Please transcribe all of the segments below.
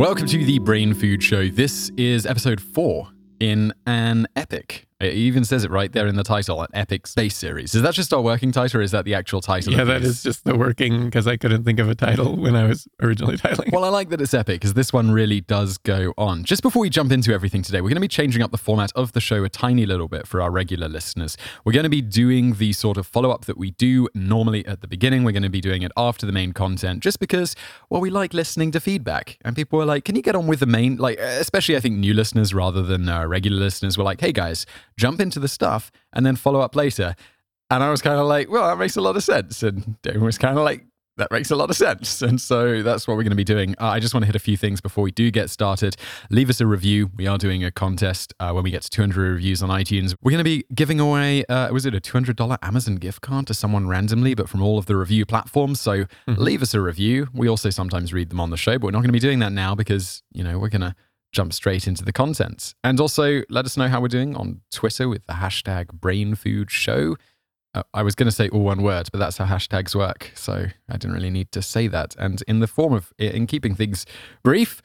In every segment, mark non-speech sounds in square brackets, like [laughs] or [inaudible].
Welcome to the Brain Food Show. This is episode four in an epic. It even says it right there in the title, an epic space series. Is that just our working title or is that the actual title? Yeah, that just the working because I couldn't think of a title when I was originally [laughs] titling. Well, I like that it's epic because this one really does go on. Just before we jump into everything today, we're going to be changing up the format of the show a tiny little bit for our regular listeners. We're going to be doing the sort of follow up that we do normally at the beginning. We're going to be doing it after the main content just because, well, we like listening to feedback. And people were like, can you get on with the main? Like, especially I think new listeners rather than uh, regular listeners were like, hey guys, jump into the stuff and then follow up later. And I was kind of like, well, that makes a lot of sense. And Daven was kind of like, that makes a lot of sense. And so that's what we're going to be doing. Uh, I just want to hit a few things before we do get started. Leave us a review. We are doing a contest uh, when we get to 200 reviews on iTunes. We're going to be giving away, uh, was it a $200 Amazon gift card to someone randomly, but from all of the review platforms. So leave us a review. We also sometimes read them on the show, but we're not going to be doing that now because, you know, we're going to jump straight into the content. And also let us know how we're doing on Twitter with the hashtag BrainFoodShow. Uh, I was going to say all one word, but that's how hashtags work. So I didn't really need to say that. And in the form of, in keeping things brief,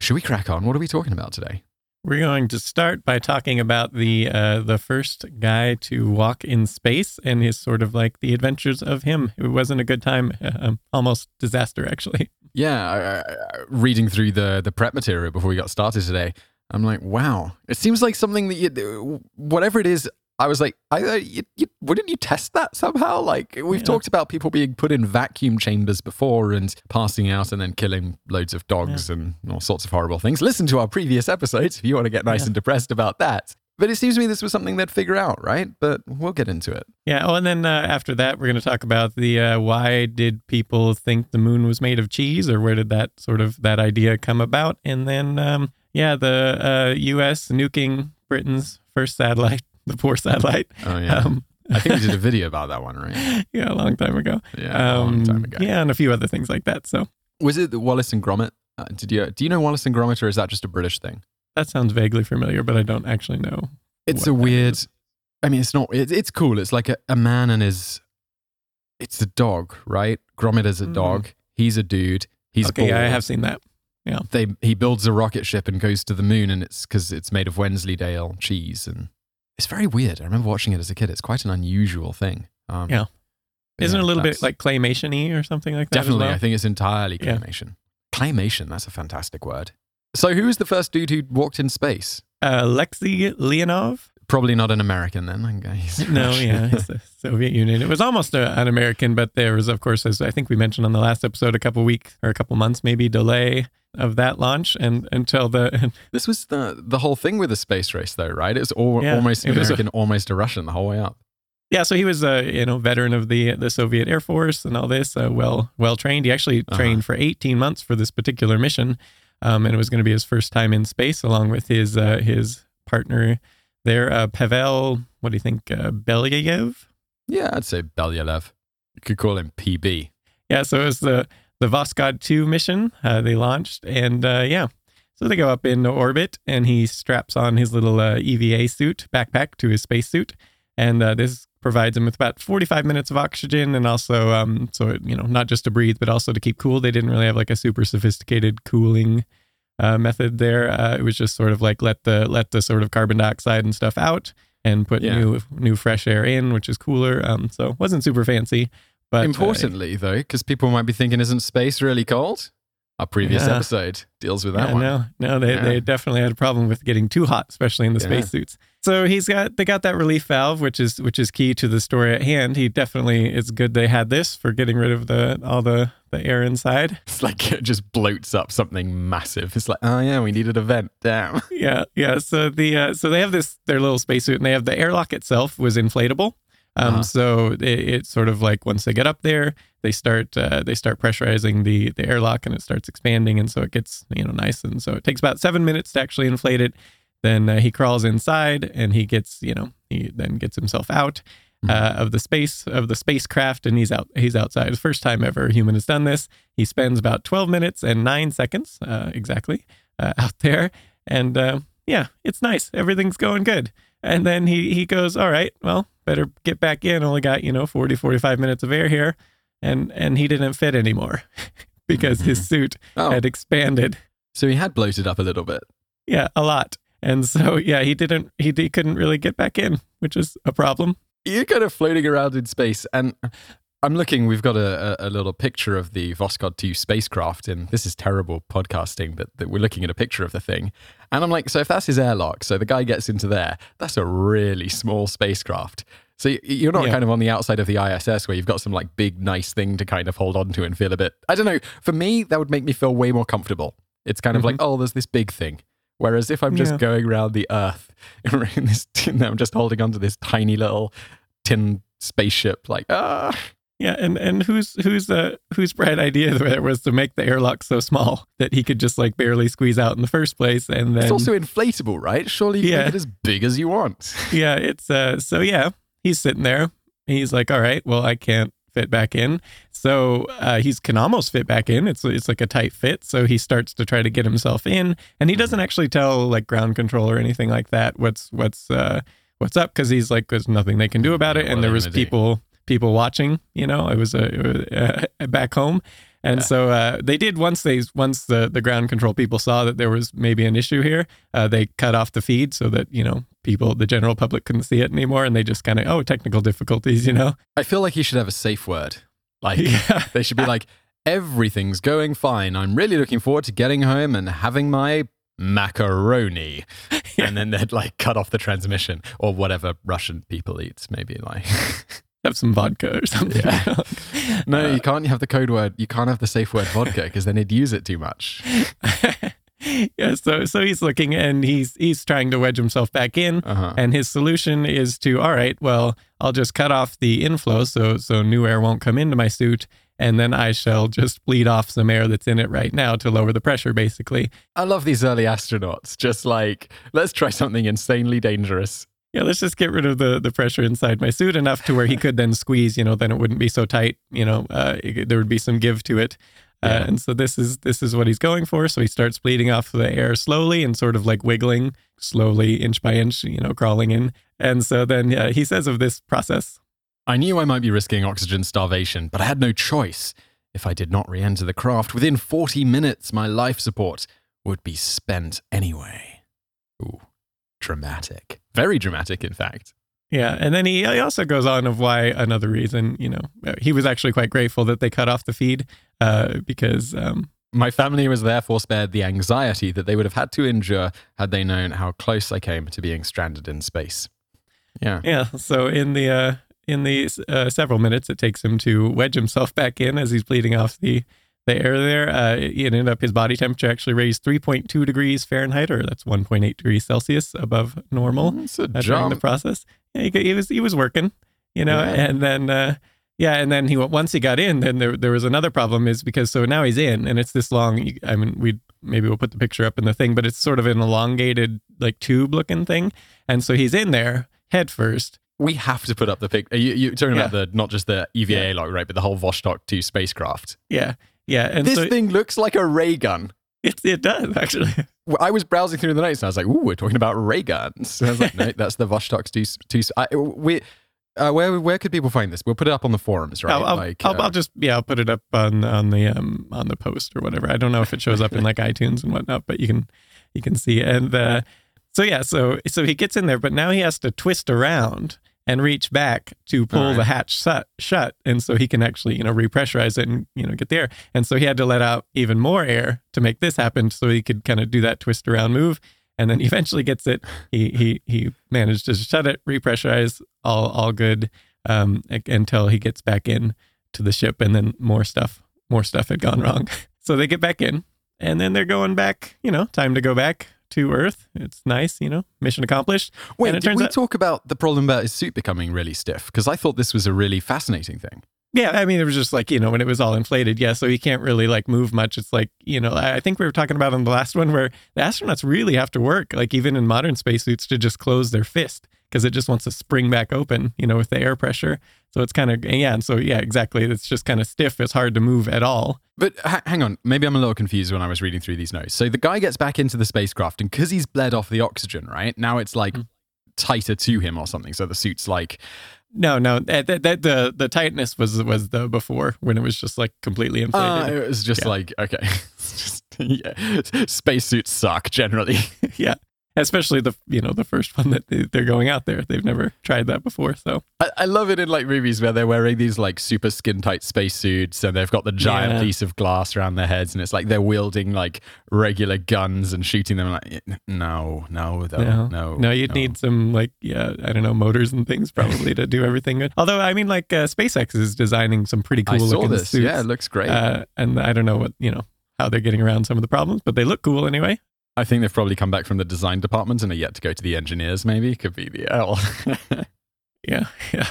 should we crack on? What are we talking about today? We're going to start by talking about the uh, the first guy to walk in space and his sort of like the adventures of him. It wasn't a good time, uh, [laughs] almost disaster actually. Yeah, I, I, I- reading through the the prep material before we got started today, I'm like, wow, it seems like something that you, whatever it is. I was like, I, you, you, wouldn't you test that somehow? Like we've Yeah. talked about people being put in vacuum chambers before and passing out and then killing loads of dogs and all sorts of horrible things. Listen to our previous episodes if you want to get nice Yeah. and depressed about that. But it seems to me this was something they'd figure out, right? But we'll get into it. Yeah. Oh, and then uh, after that, we're going to talk about the uh, why did people think the moon was made of cheese, or where did that sort of that idea come about? And then, um, yeah, the uh, U.S. nuking Britain's first satellite, [laughs] the poor satellite. Oh yeah, Um, I think we did a [laughs] video about that one, right? yeah, a long time ago. Yeah, a long time ago. Um, Yeah, and a few other things like that. So Was it the Wallace and Gromit? Uh, did you do you know Wallace and Gromit, or is that just a British thing? That sounds vaguely familiar, but I don't actually know. It's a weird. is. I mean, it's not. It, it's cool. It's like a, a man and his. It's a dog, right? Gromit is a Mm. dog. He's a dude. He's okay, yeah, I have seen that. Yeah. They he builds a rocket ship and goes to the moon, and it's because it's made of Wensleydale cheese, and it's very weird. I remember watching it as a kid. It's quite an unusual thing. Um, Yeah. Isn't yeah, it a little bit like claymation y or something like that? Definitely, well? I think it's entirely Yeah. claymation. Claymation, that's a fantastic word. So, who was the first dude who walked in space? Uh, Alexei Leonov? Probably not an American then. I guess. [laughs] No, yeah, [laughs] it's the Soviet Union. It was almost a, an American, but there was, of course, as I think we mentioned on the last episode, a couple weeks or a couple months maybe delay of that launch, and until the [laughs] this was the the whole thing with the space race, though, right? It was all, Yeah, almost it was a- American, almost a Russian the whole way up. yeah, so he was a you know veteran of the the Soviet Air Force and all this, uh, well well trained. He actually Uh-huh. trained for 18 months for this particular mission, um, and it was going to be his first time in space, along with his uh, his partner there, uh, Pavel. What do you think, uh, Belyayev? Yeah, I'd say Belyalev. You could call him PB. Yeah, so it was the the Voskhod 2 mission uh, they launched, and uh, yeah, so they go up in orbit, and he straps on his little uh, EVA suit backpack to his spacesuit, and uh, this provides them with about 45 minutes of oxygen, and also um, so it, you know not just to breathe, but also to keep cool. They didn't really have like a super sophisticated cooling uh, method there. Uh, it was just sort of like let the let the sort of carbon dioxide and stuff out. And put Yeah. new new fresh air in, which is cooler. Um, so it wasn't super fancy, but uh, Importantly, though, because people might be thinking, isn't space really cold? Our previous Yeah. episode deals with that yeah, one. no, no, they, Yeah. they definitely had a problem with getting too hot, especially in the spacesuits. So he's got they got that relief valve, which is which is key to the story at hand. He definitely it's good they had this for getting rid of the all the the air inside. [laughs] It's like it just bloats up something massive. It's like, oh yeah, we needed a vent. Damn. [laughs] Yeah, yeah. So the uh, so they have this their little spacesuit, and they have the airlock itself was inflatable. Um, Uh-huh. so it, it's sort of like once they get up there, they start uh, they start pressurizing the the airlock, and it starts expanding, and so it gets you know nice, and so it takes about seven minutes to actually inflate it. Then uh, he crawls inside, and he gets you know he then gets himself out. Uh, of the space of the spacecraft, and he's out. He's outside. It's the first time ever a human has done this. He spends about twelve minutes and nine seconds, uh, exactly, uh, [laughs] out there, and uh, yeah, it's nice. Everything's going good. And then he he goes, all right, well, better get back in. Only got you know 40, 45 minutes of air here, and and he didn't fit anymore [laughs] because his suit Oh, had expanded. So he had bloated up a little bit. Yeah, a lot. And so [laughs] yeah, he didn't he, he couldn't really get back in, which is a problem. You're kind of floating around in space, and I'm looking. We've got a, a, little picture of the Voskhod 2 spacecraft, and this is terrible podcasting, but that we're looking at a picture of the thing. And I'm like, so if that's his airlock, so the guy gets into there, that's a really small spacecraft. So you're not Yeah. kind of on the outside of the ISS where you've got some like big nice thing to kind of hold on to and feel a bit. I don't know. For me, that would make me feel way more comfortable. It's kind of like, mm-hmm. oh, there's this big thing. Whereas if I'm just. Yeah. going around the Earth, [laughs] in this tin, I'm just holding onto this tiny little tin spaceship, like ah. Yeah, and and whose whose uh whose bright idea [laughs] there was to make the airlock so small that he could just like barely squeeze out in the first place, and then It's also inflatable, right? Surely you Yeah. make it as big as you want. [laughs] yeah, it's uh so yeah, he's sitting there. He's like, all right, well, I can't fit back in, so uh, he's can almost fit back in. It's it's like a tight fit, so he starts to try to get himself in, and he doesn't actually tell like ground control or anything like that. What's what's uh what's up? Because he's like, there's nothing they can do about it, and there was people people watching. You know, it was, uh, [laughs] back home. And Yeah. so uh, they did once they once the, the ground control people saw that there was maybe an issue here, uh, they cut off the feed so that you know people the general public couldn't see it anymore, and they just kind of oh technical difficulties, you know. I feel like he should have a safe word. Like Yeah. [laughs] they should be like, everything's going fine. I'm really looking forward to getting home and having my macaroni. [laughs] And then they'd like cut off the transmission or whatever Russian people eat, maybe like. [laughs] Have some vodka or something. Yeah. no, Uh, you can't have the code word. You can't have the safe word vodka because then he'd use it too much. [laughs] yeah. So so he's looking and he's he's trying to wedge himself back in. Uh-huh. And his solution is to, all right, well, I'll just cut off the inflow so so new air won't come into my suit, and then I shall just bleed off some air that's in it right now to lower the pressure, basically. I love these early astronauts. Just like, let's try something insanely dangerous. Yeah, let's just get rid of the the pressure inside my suit enough to where he could then squeeze. You know, then it wouldn't be so tight. You know, uh, it- there would be some give to it. Uh, Yeah. and so this is this is what he's going for. So he starts bleeding off the air slowly and sort of like wiggling slowly, inch by inch. You know, crawling in. And so then yeah, he says of this process, I knew I might be risking oxygen starvation, but I had no choice. If I did not re enter the craft, within 40 minutes, my life support would be spent anyway. Ooh, dramatic. Very dramatic, in fact. Yeah, and then he, he also goes on of why another reason, you know, uh, he was actually quite grateful that they cut off the feed uh, because, um, My family was therefore spared the anxiety that they would have had to endure had they known how close I came to being stranded in space. Yeah. yeah. So in the uh, in the uh, several minutes it takes him to wedge himself back in as he's bleeding off the the air there, uh, it ended up his body temperature actually raised 3.2 degrees Fahrenheit, or that's 1.8 degrees Celsius above normal. A uh, during the process. Yeah, he, he was he was working, you know, Yeah. and then uh, yeah, and then he once he got in, then there there was another problem is because so now he's in, and it's this long. I mean, we maybe we'll put the picture up in the thing, but it's sort of an elongated like tube looking thing, and so he's in there head first. We have to put up the pic. You, you're talking about the not just the EVA log, right, but the whole Vostok 2 spacecraft. Yeah, yeah, and this so thing looks like a ray gun. it it does actually. [laughs] I was browsing through the notes and I was like, "Ooh, we're talking about ray guns." And I was like, "No, [laughs] that's the Vostok 2." two I, we, uh, where where could people find this? We'll put it up on the forums, right? I'll, I'll, like, I'll, uh, I'll just yeah, I'll put it up on on the um on the post or whatever. I don't know if it shows up in [laughs] like iTunes and whatnot, but you can you can see. And uh, so yeah, so so he gets in there, but now he has to twist around and reach back to pull Alright. the hatch shut, shut, and so he can actually you know repressurize it and you know get the air. And so he had to let out even more air to make this happen, so he could kind of do that twist around move. And then he [laughs] eventually gets it. He he he managed to shut it, repressurize, all all good um, until he gets back in to the ship, and then more stuff, more stuff had gone wrong. [laughs] So they get back in, and then they're going back. You know, time to go back to Earth. It's nice, you know, mission accomplished. Wait, did we out- talk about the problem about his suit becoming really stiff? Because I thought this was a really fascinating thing. Yeah, I mean, it was just like you know when it was all inflated. Yeah, so he can't really like move much. It's like you know, I I think we were talking about in the last one where the astronauts really have to work, like even in modern spacesuits, to just close their fist because it just wants to spring back open, you know, with the air pressure. So it's kind of yeah, and so yeah, exactly. It's just kind of stiff. It's hard to move at all. But ha- hang on, maybe I'm a little confused when I was reading through these notes. So the guy gets back into the spacecraft, and because he's bled off the oxygen, right now it's like Mm. tighter to him or something. So the suit's like, No, no, that, that, that the the tightness was was the before when it was just like completely uh, inflated. it was just Yeah. like okay, [laughs] just yeah. Spacesuits suck generally. [laughs] yeah. Especially the you know the first one that they- they're going out there. They've never tried that before. So I, I love it in like movies where they're wearing these like super skin tight spacesuits and they've got the giant Yeah. piece of glass around their heads and it's like they're wielding like regular guns and shooting them. Like no, no, though, no, no, no, you'd need some like yeah, I don't know, motors and things probably to do everything good. Although I mean, like uh, SpaceX is designing some pretty cool I saw looking this. suits. Yeah, it looks great. Uh, and I don't know what you know how they're getting around some of the problems, but they look cool anyway. I think they've probably come back from the design department and are yet to go to the engineers. Maybe could be the L. [laughs] Yeah, yeah.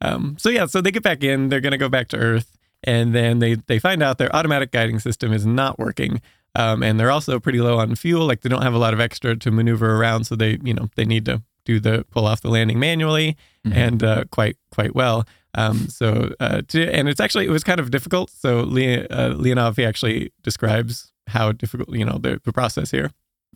um, so yeah, so they get back in. They're gonna go back to Earth, and then they they find out their automatic guiding system is not working. Um, and they're also pretty low on fuel. Like they don't have a lot of extra to maneuver around, so they you know they need to do the pull off the landing manually Mhm. and uh, quite quite well. Um, so uh, to, and it's actually it was kind of difficult. So Le- uh, Leonov he actually describes how difficult you know the, the process here.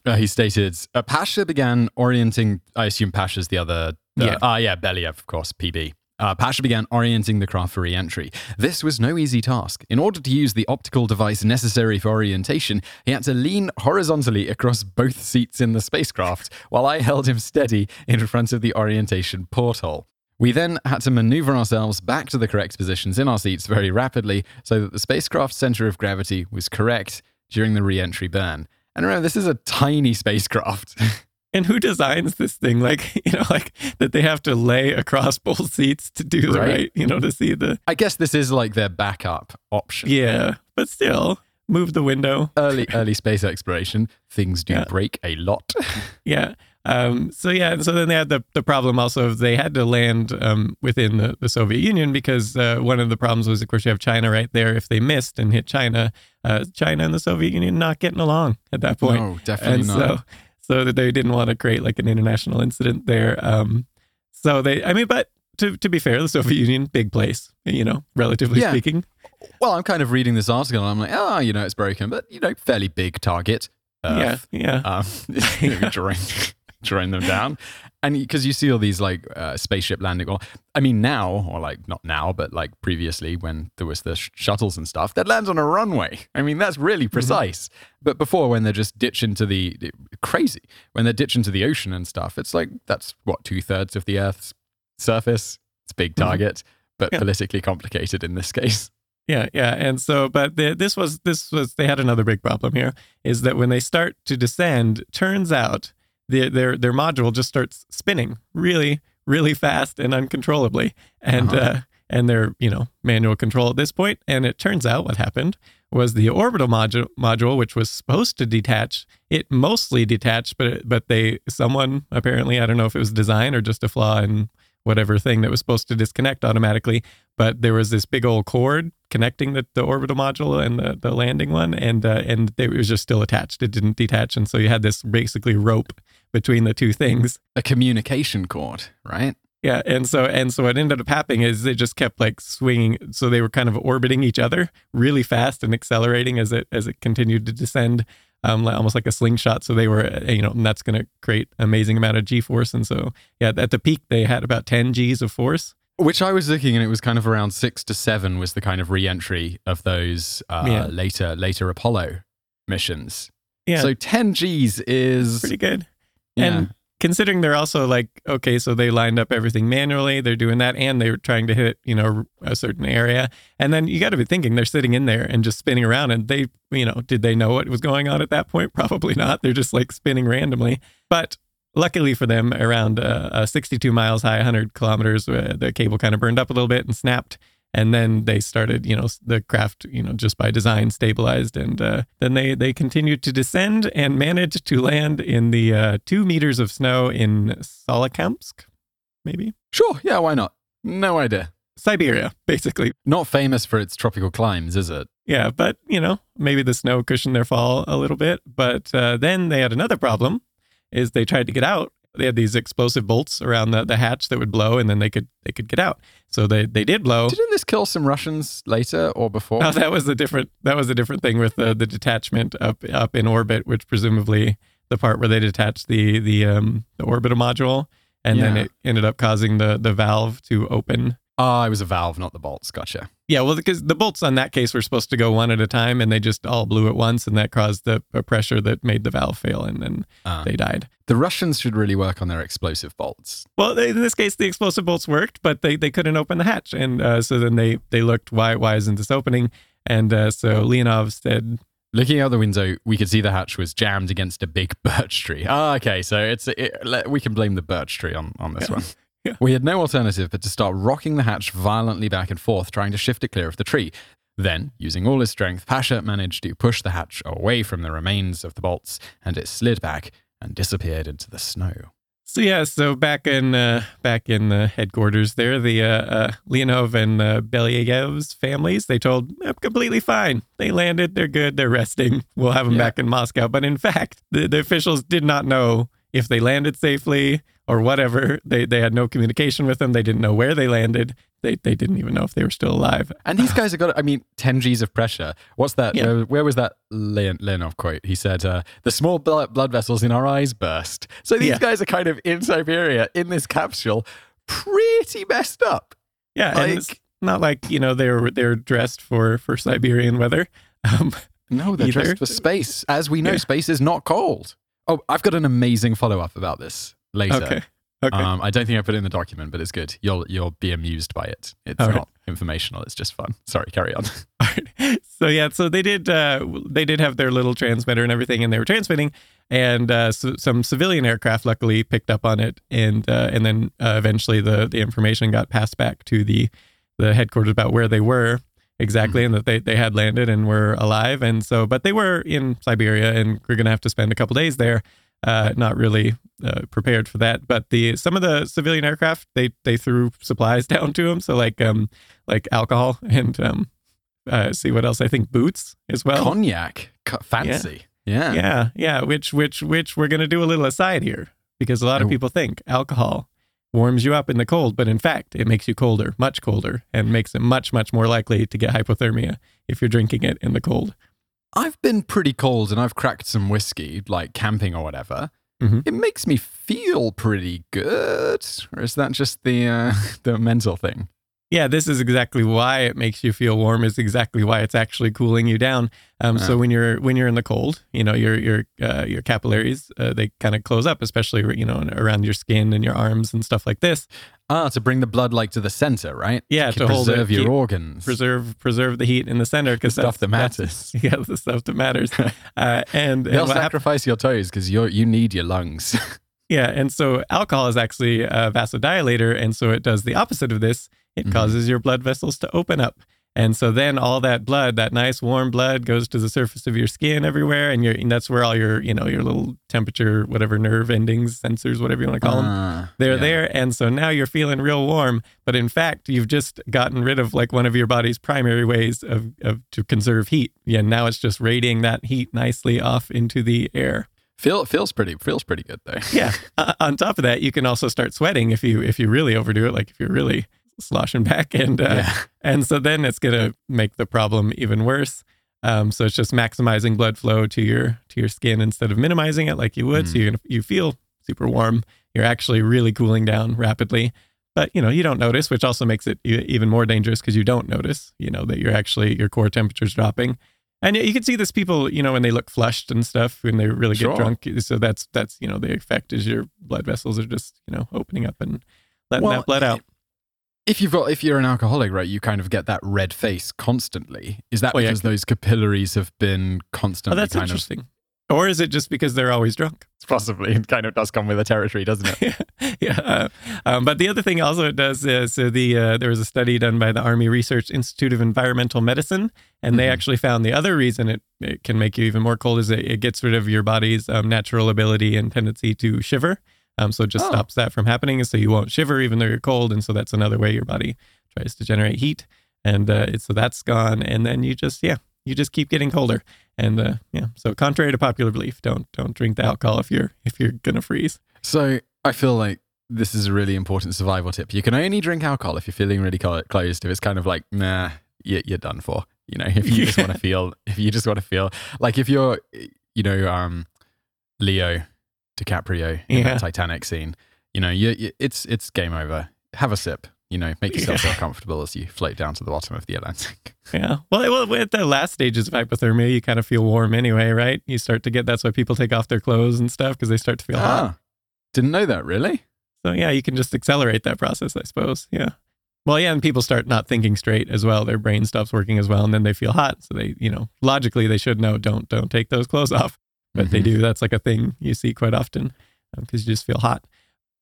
Uh, he stated, uh, Pasha began orienting, I assume Pasha's the other, uh, Yeah. ah, yeah, Believ, of course, PB. Uh, Pasha began orienting the craft for re-entry. This was no easy task. In order to use the optical device necessary for orientation, he had to lean horizontally across both seats in the spacecraft, while I held him steady in front of the orientation porthole. We then had to maneuver ourselves back to the correct positions in our seats very rapidly so that the spacecraft's center of gravity was correct during the re-entry burn. And remember, this is a tiny spacecraft. [laughs] And who designs this thing? Like, [laughs] you know, like that they have to lay across both seats to do the Right. right, you know, to see the, I guess this is like their backup option. yeah, but still move the window. Early, [laughs] early space exploration, things do Yeah. break a lot. Yeah. Um, so yeah, and so then they had the, the problem also of they had to land um, within the, the Soviet Union because uh, one of the problems was, of course, you have China right there. If they missed and hit China, uh, China and the Soviet Union not getting along at that point. no, definitely and not. so so that they didn't want to create like an international incident there. Um, so they, I mean, but to to be fair, the Soviet Union, big place, you know, relatively Yeah. speaking. well, I'm kind of reading this article and I'm like, oh, you know, it's broken, but, you know, fairly big target. Earth. Yeah, yeah, um, [laughs] you [laughs] drawing them down. And because you see all these like uh, spaceship landing, or I mean now, or like not now, but like previously when there was the sh- shuttles and stuff, that lands on a runway. I mean that's really precise. But before, when they're just ditch into the crazy, when they're ditch into the ocean and stuff, it's like that's what two thirds of the Earth's surface. It's a big Mhm. target, but Yeah. politically complicated in this case. yeah, yeah. And so, but the, this was this was they had another big problem here is that when they start to descend, turns out the, their their module just starts spinning really really fast and uncontrollably, and Uh-huh. uh, and they're you know manual control at this point. And it turns out what happened was the orbital module module, which was supposed to detach, it mostly detached, but but they someone apparently I don't know if it was design or just a flaw in whatever thing that was supposed to disconnect automatically, but there was this big old cord connecting the, the orbital module and the, the landing one, and uh, and it was just still attached. It didn't detach, and so you had this basically rope between the two things. A communication cord, right? Yeah, and so and so what ended up happening is they just kept like swinging. So they were kind of orbiting each other really fast and accelerating as it as it continued to descend, um, almost like a slingshot. So they were, uh, you know, and that's going to create amazing amount of G force. And so yeah, at the peak they had about ten Gs of force. Which I was looking, and it was kind of around six to seven was the kind of re-entry of those uh, Yeah. later later Apollo missions. Yeah, So ten Gs is pretty good. yeah. And considering they're also like, okay, so they lined up everything manually, they're doing that, and they were trying to hit, you know, a certain area. And then you got to be thinking they're sitting in there and just spinning around. And they, you know, did they know what was going on at that point? [laughs] Probably not. They're just like spinning randomly. But luckily for them, around uh, uh, 62 miles high, 100 kilometers, uh, the cable kind of burned up a little bit and snapped. And then they started, you know, the craft, you know, just by design stabilized. And uh, then they, they continued to descend and managed to land in the uh, two meters of snow in Solikamsk, maybe? sure, yeah, why not? No idea. Siberia, basically. Not famous for its tropical climes, is it? Yeah, but, you know, maybe the snow cushioned their fall a little bit. But uh, then they had another problem is they tried to get out. They had these explosive bolts around the, the hatch that would blow and then they could they could get out. So they, they did blow. Didn't this kill some Russians later or before? Oh, [laughs] that was a different that was a different thing with the, the detachment up up in orbit, which presumably the part where they detached the the um the orbital module, and then it ended up causing the the valve to open. Ah, it was a valve, not the bolts. Gotcha. Yeah, well, because the bolts on that case were supposed to go one at a time, and they just all blew at once, and that caused the a pressure that made the valve fail, and then Ah. they died. The Russians should really work on their explosive bolts. Well, they, in this case, the explosive bolts worked, but they, they couldn't open the hatch, and uh, so then they they looked why why isn't this opening? And uh, so Leonov said, Looking out the window, we could see the hatch was jammed against a big birch tree. Ah, okay. So it's it, let- we can blame the birch tree on, on this Yeah. one. [laughs] Yeah. We had no alternative but to start rocking the hatch violently back and forth, trying to shift it clear of the tree. Then, using all his strength, Pasha managed to push the hatch away from the remains of the bolts, and it slid back and disappeared into the snow. So yeah, so back in uh, back in the headquarters there, the uh, uh, Leonov and uh, Belyayev's families, they told "I'm completely fine. They landed, they're good, they're resting. We'll have them Yeah. back in Moscow. But in fact, the, the officials did not know if they landed safely or whatever. They they had no communication with them. They didn't know where they landed. They they didn't even know if they were still alive. And these guys have got, I mean, 10 G's of pressure. What's that? Yeah. Where, where was that Leon, Leonov quote? He said, uh, the small blood, blood vessels in our eyes burst. So these Yeah. guys are kind of in Siberia in this capsule, pretty messed up. Yeah, and it's not like you know they're they're dressed for for Siberian weather. [laughs] Um, No, they're Either. dressed for space. As we know, Yeah. space is not cold. Oh, I've got an amazing follow up about this later. okay, okay. Um, I don't think I put it in the document, but it's good. You'll you'll be amused by it. It's All right. not informational. It's just fun. Sorry, carry on. [laughs] So yeah, so they did uh, they did have their little transmitter and everything, and they were transmitting, and uh, so, some civilian aircraft luckily picked up on it, and uh, and then uh, eventually the the information got passed back to the the headquarters about where they were exactly, and that they they had landed and were alive, and so but they were in Siberia, and we're gonna have to spend a couple days there. Uh, not really uh, prepared for that, but the some of the civilian aircraft they they threw supplies [laughs] down to them, so like um like alcohol and um uh, see what else I think boots as well. Cognac, Co- fancy. Yeah. yeah, yeah. Which which which we're gonna do a little aside here because a lot of Oh. people think alcohol warms you up in the cold, but in fact it makes you colder, much colder, and makes it much much more likely to get hypothermia if you're drinking it in the cold. I've been pretty cold and I've cracked some whiskey, like camping or whatever. Mhm. It makes me feel pretty good. Or is that just the uh, [laughs] the mental thing? Yeah, this is exactly why it makes you feel warm. Is exactly why it's actually cooling you down. Um, Ah. So when you're when you're in the cold, you know your your uh, your capillaries uh, they kind of close up, especially you know around your skin and your arms and stuff like this. Ah, to bring the blood like to the center, right? Yeah, to, to hold it, preserve your keep- organs. Preserve preserve the heat in the center because stuff that matters. [laughs] Yeah, the stuff that matters. [laughs] Uh, and, and They'll hap- sacrifice your toes because you you need your lungs. [laughs] yeah, and so alcohol is actually a vasodilator, and so it does the opposite of this. It Mhm. causes your blood vessels to open up. And so then all that blood, that nice warm blood, goes to the surface of your skin everywhere, and, that's where all your, you know, your little temperature, whatever nerve endings, sensors, whatever you want to call them, Ah, they're yeah. there. And so now you're feeling real warm, but in fact, you've just gotten rid of like one of your body's primary ways of, of to conserve heat. Yeah, now it's just radiating that heat nicely off into the air. Feel feels pretty feels pretty good though. Yeah. [laughs] uh, on top of that, you can also start sweating if you if you really overdo it, like if you're really sloshing back, and uh, Yeah. and so then it's gonna make the problem even worse. Um, so it's just maximizing blood flow to your to your skin instead of minimizing it like you would. So you you feel super warm. You're actually really cooling down rapidly, but you know you don't notice, which also makes it even more dangerous because you don't notice. You know that you're actually your core temperature's dropping. And you can see this people, you know, when they look flushed and stuff, when they really get Sure. drunk. So that's that's you know the effect is your blood vessels are just you know opening up and letting Well, that blood out. If you've got if you're an alcoholic, right, you kind of get that red face constantly. Is that yeah. because those capillaries have been constantly Oh, constantly that's kind of interesting. Or is it just because they're always drunk? possibly it kind of does come with the territory, doesn't it? [laughs] yeah. Uh, um, but the other thing also it does is so the uh, there was a study done by the Army Research Institute of Environmental Medicine, and they Mhm. actually found the other reason it, it can make you even more cold is it, it gets rid of your body's um, natural ability and tendency to shiver. Um, so it just Oh. stops that from happening, and so you won't shiver even though you're cold, and so that's another way your body tries to generate heat, and uh, it's, so that's gone, and then you just yeah you just keep getting colder, and uh, yeah. So contrary to popular belief, don't don't drink the alcohol if you're if you're gonna freeze. So I feel like this is a really important survival tip. You can only drink alcohol if you're feeling really co- closed. If it's kind of like, nah, you- you're done for. You know, [laughs] if you just [laughs] want to feel, if you just want to feel like if you're, you know, um, Leo DiCaprio in Yeah. that Titanic scene, you know, you, you, it's it's game over. Have a sip. you know, make yourself feel [laughs] comfortable as you float down to the bottom of the Atlantic. [laughs] Yeah. Well, well, at the last stages of hypothermia, you kind of feel warm anyway, right? You start to get that's why people take off their clothes and stuff because they start to feel hot. Ah, didn't know that, really? So yeah, you can just accelerate that process, I suppose. Yeah. Well, yeah, and people start not thinking straight as well. Their brain stops working as well, and then they feel hot. So they, you know, logically they should know don't don't take those clothes off, but they Mhm. do. That's like a thing you see quite often because you just feel hot.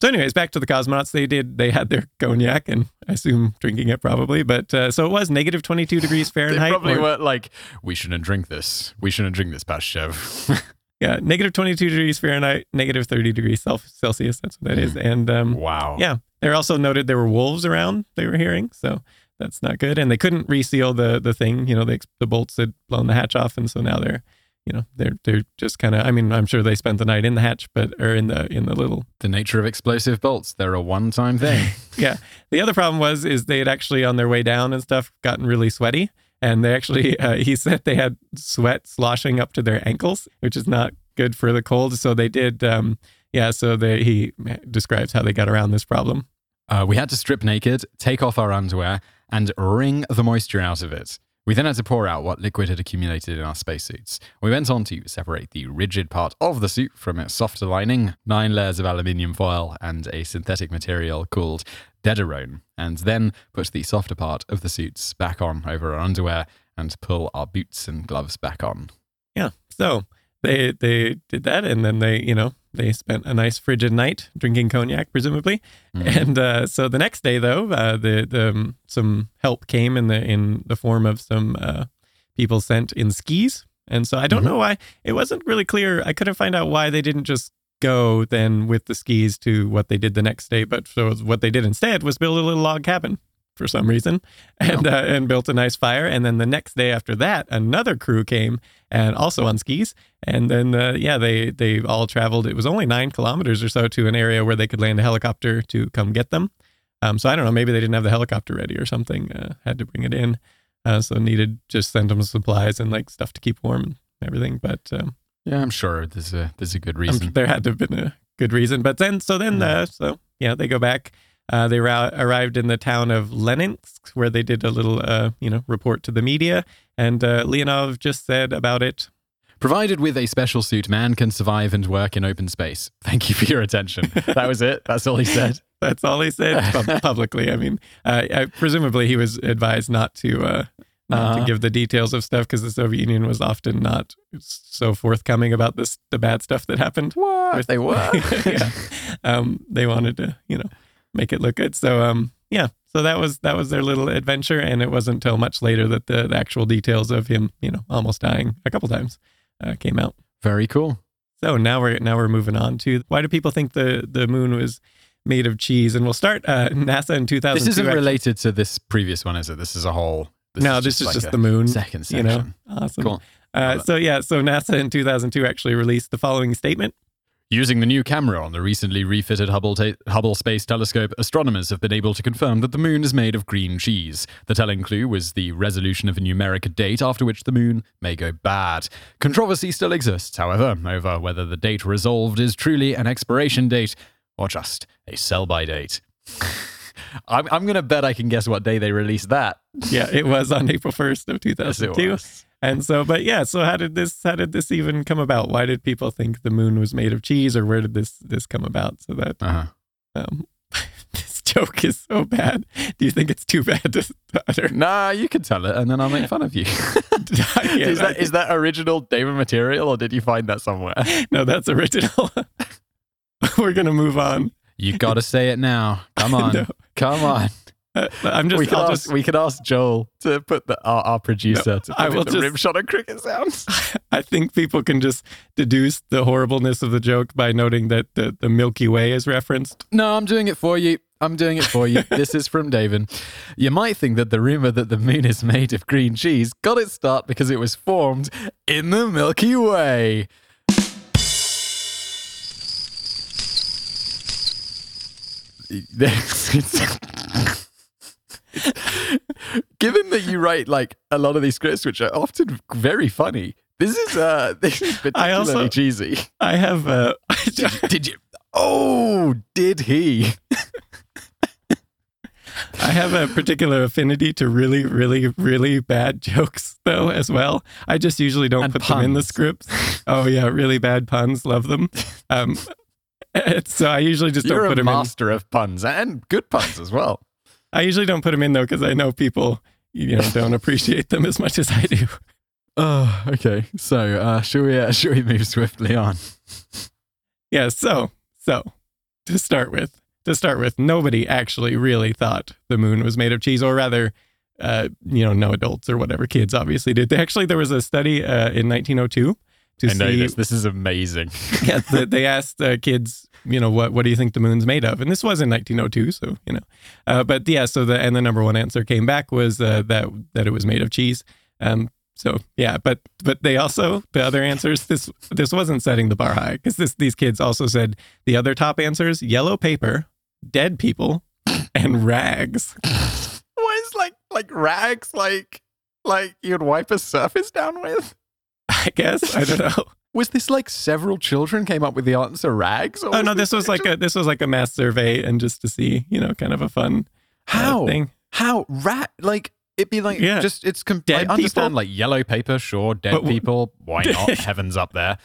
So, anyways, back to the cosmonauts. They did. They had their cognac, and I assume drinking it probably. But uh, so it was negative twenty two degrees [laughs] They Fahrenheit. probably or- were like, we shouldn't drink this. We shouldn't drink this past Chev. [laughs] Yeah, negative twenty two degrees Fahrenheit, negative thirty degrees Celsius. That's what that is. And um, wow. Yeah. They also noted there were wolves around they were hearing. So that's not good. And they couldn't reseal the the thing. You know, the, the bolts had blown the hatch off. And so now they're, you know, they're they're just kind of I mean, I'm sure they spent the night in the hatch, but or in the in the little The nature of explosive bolts. They're a one time thing. [laughs] yeah. The other problem was is they had actually on their way down and stuff gotten really sweaty. And they actually, [laughs] uh, he said they had sweat sloshing up to their ankles, which is not good for the cold. So they did, um, yeah. So they, he describes how they got around this problem. Uh, we had to strip naked, take off our underwear, and wring the moisture out of it. We then had to pour out what liquid had accumulated in our spacesuits. We went on to separate the rigid part of the suit from its softer lining, nine layers of aluminium foil, and a synthetic material called Dederon, and then put the softer part of the suits back on over our underwear and pull our boots and gloves back on. Yeah. So they they did that, and then they you know they spent a nice frigid night drinking cognac, presumably. Mhm. And uh, so the next day, though, uh, the the um, some help came in the in the form of some uh, people sent in skis. And so I don't Mhm. know why it wasn't really clear. I couldn't find out why they didn't just go then with the skis to what they did the next day. But so what they did instead was build a little log cabin for some reason, and uh, and built a nice fire. And then the next day after that, another crew came and also on skis. And then uh, yeah, they they all traveled. It was only nine kilometers or so to an area where they could land a helicopter to come get them. Um, so I don't know. Maybe they didn't have the helicopter ready or something. Uh, had to bring it in. Uh, so needed just send them supplies and like stuff to keep warm and everything. But um, Yeah, I'm sure there's a there's a good I'm- reason. there had to have been a good reason. But then, so then, uh, so yeah, they go back. Uh, they ra- arrived in the town of Leninsk, where they did a little, uh, you know, report to the media. And uh, Leonov just said about it. Provided with a special suit, man can survive and work in open space. [laughs] Thank you for your attention. That was it. That's all he said. [laughs] That's all he said pub- [laughs] publicly. I mean, uh, I, presumably he was advised not to uh, not Uh-huh. to give the details of stuff because the Soviet Union was often not so forthcoming about this the bad stuff that happened. What? They were. yeah. Um, they wanted to, you know, make it look good. So, um, yeah. So that was that was their little adventure, and it wasn't until much later that the, the actual details of him, you know, almost dying a couple times, uh, came out. Very cool. So now we're now we're moving on to why do people think the the moon was made of cheese? And we'll start uh, [laughs] NASA in 2002. This isn't related to this previous one, is it? This is a whole. This no, this is like just the moon. second You section. know, awesome. Cool. Uh, so yeah, so NASA in 2002 actually released the following statement. Using the new camera on the recently refitted Hubble, ta- Hubble Space Telescope, astronomers have been able to confirm that the moon is made of green cheese. The telling clue was the resolution of a numeric date after which the moon may go bad. Controversy still exists, however, over whether the date resolved is truly an expiration date or just a sell by date. I'm, I'm going to bet I can guess what day they released that. Yeah, it was on April 1st of 2002. was. And so, but yeah, so how did this how did this even come about? Why did people think the moon was made of cheese, or where did this this come about? So that Uh-huh. um, [laughs] this joke is so bad. Do you think it's too bad to utter? Nah, you can tell it, and then I'll make fun of you. [laughs] [laughs] is, that, is that original Daven material, or did you find that somewhere? no, that's original. We're gonna move on. You got to say it now. Come on, No. come on. Uh, I'm just. we could ask just. we could ask Joel to put the our, our producer to put I will the just- rim shot of cricket sounds. [laughs] I think people can just deduce the horribleness of the joke by noting that the, the Milky Way is referenced. No, I'm doing it for you. I'm doing it for you. [laughs] this is from Daven. You might think that the rumor that the moon is made of green cheese got its start because it was formed in the Milky Way. [laughs] Given that you write like a lot of these scripts, which are often very funny, this is uh [laughs] this is particularly also- cheesy. I have uh, [laughs] Did you, did you? Oh, did he? I have a particular affinity to really, really, really bad jokes, though, as well. I just usually don't And put them in the scripts. Oh, yeah, really bad puns. Love them. Um, [laughs] so I usually just You're don't a put them in. master of puns and good puns as well. [laughs] I usually don't put them in, though, because I know people, you know, don't appreciate them as much as I do. [laughs] Oh, okay. So, uh, should we uh, should we move swiftly on? Yeah, so, so to start with, to start with, nobody actually really thought the moon was made of cheese, or rather, uh, you know, no adults or whatever kids obviously did. They actually, there was a study uh, in 1902 to I know see this. This is amazing. [laughs] yeah, the, they asked uh, kids, you know, what what do you think the moon's made of? And this was in 1902, so you know, uh, but yeah, so the and the number one answer came back was uh, that that it was made of cheese. Um, so yeah, but but they also the other answers this this wasn't setting the bar high because this these kids also said the other top answers yellow paper, dead people, and rags. [laughs] What is like like rags like like you'd wipe a surface down with? [laughs] I guess I don't know. Was this like several children came up with the answer rags? Or Oh no, this was like a this was like a mass survey and just to see you know kind of a fun uh, how thing. how rat like it'd be like Yeah. just it's com- Dead I understand people? like yellow paper, sure, dead But- people, why [laughs] not? Heavens up there.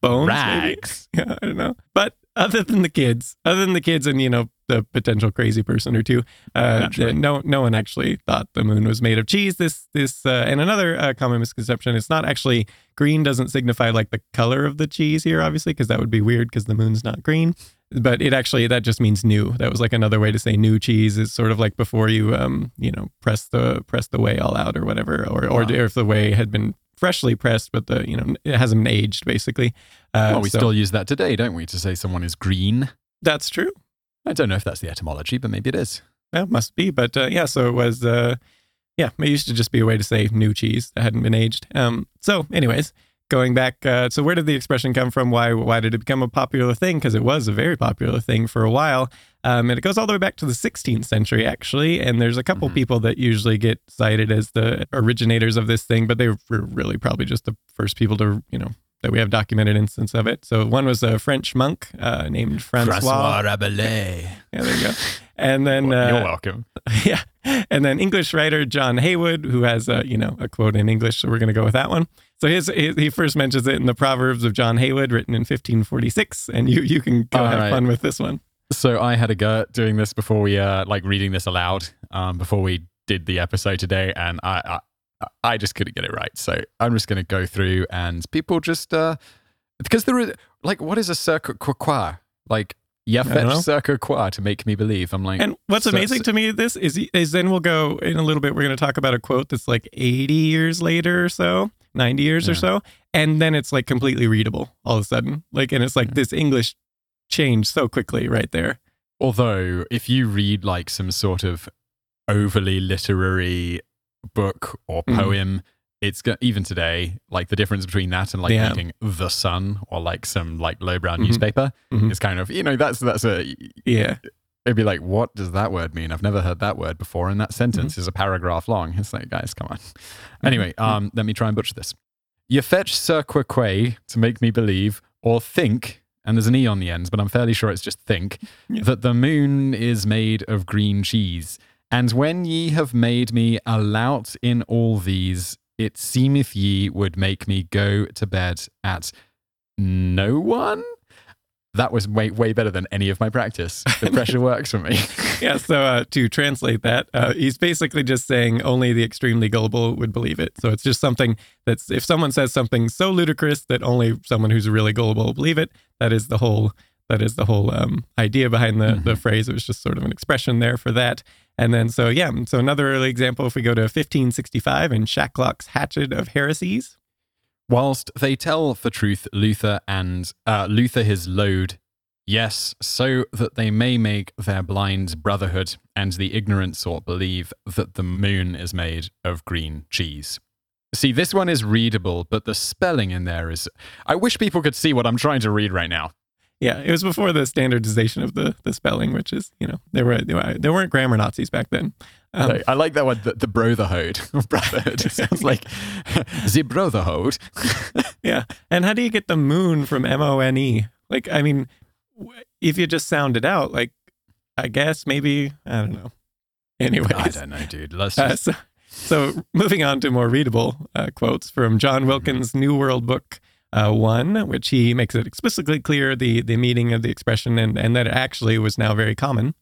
Bones, maybe? rags. [laughs] yeah, I don't know. But other than the kids, other than the kids and you know the potential crazy person or two, uh, no no one actually thought the moon was made of cheese. This this uh, and another uh, common misconception: it's not actually green. Doesn't signify like the color of the cheese here, obviously, because that would be weird because the moon's not green. But it actually that just means new. That was like another way to say new cheese is sort of like before you um you know press the press the whey all out or whatever, or or Wow. if the whey had been freshly pressed, but the you know it hasn't been aged basically. Uh, well, we so- still use that today, don't we, to say someone is green? That's true. I don't know if that's the etymology, but maybe it is. Well, must be. But uh, yeah, so it was, uh, yeah, it used to just be a way to say new cheese that hadn't been aged. Um, so, anyways, going back, uh, so where did the expression come from? Why why did it become a popular thing? Because it was a very popular thing for a while. Um, and it goes all the way back to the 16th century, actually. And there's a couple Mhm. people that usually get cited as the originators of this thing, but they were really probably just the first people to, you know, that we have documented instance of it. So one was a French monk uh, named Francois. Rabelais. Yeah, there you go. And then [laughs] Well, uh, You're welcome. [laughs] yeah. And then English writer John Heywood, who has a, you know, a quote in English. So we're going to go with that one. So his, his, he first mentions it in the Proverbs of John Heywood, written in 1546. And you, you can go All have right. fun with this one. So I had a go doing this before we, uh, like reading this aloud, um, before we did the episode today, and I, I, I just couldn't get it right. So I'm just going to go through, and people just, uh, because there is like, what is a circuit quoi? Like, yeah, I don't know. fetch circuit quoi to make me believe. I'm like, And what's So- amazing so- to me, this is, is then we'll go in a little bit. We're going to talk about a quote that's like 80 years later or so, 90 years or so. And then it's like completely readable all of a sudden. Like, and it's like Yeah. this English changed so quickly right there. Although, if you read like some sort of overly literary book or Mhm. poem, it's go- even today, like the difference between that and like Yeah. reading The Sun or like some like lowbrow Mhm. newspaper Mhm. is kind of, you know, that's, that's a, Yeah. it'd be like, what does that word mean? I've never heard that word before. And that sentence Mm-hmm. is a paragraph long. It's like, guys, come on. Anyway, um, let me try and butcher this. You fetch cirque to make me believe or think, and there's an E on the end, but I'm fairly sure it's just think, Yeah. that the moon is made of green cheese. And when ye have made me a lout in all these, it seemeth ye would make me go to bed at no one? That was way, way better than any of my practice. The [laughs] pressure works for me. [laughs] yeah, so uh, to translate that, uh, he's basically just saying only the extremely gullible would believe it. So it's just something that's if someone says something so ludicrous that only someone who's really gullible will believe it. That is the whole that is the whole um, idea behind the the phrase. It was just sort of an expression there for that. And then so yeah, so another early example. If we go to 1565 in Shacklock's Hatchet of Heresies. Whilst they tell for truth Luther and uh, Luther his load, yes, so that they may make their blind brotherhood and the ignorant sort believe that the moon is made of green cheese. See, this one is readable, but the spelling in there is. I wish people could see what I'm trying to read right now. Yeah, it was before the standardization of the the spelling, which is you know there were there weren't grammar Nazis back then. Um, I like that one, the, the brotherhood. [laughs] brotherhood. It sounds like [laughs] the brotherhood. [laughs] Yeah. And how do you get the moon from M O N E? Like, I mean, if you just sound it out, like, I guess maybe, I don't know. Anyway, I don't know, dude. Let's uh, just. so, so moving on to more readable uh, quotes from John Wilkins' New World Book uh, One, which he makes it explicitly clear the the meaning of the expression and and that it actually was now very common.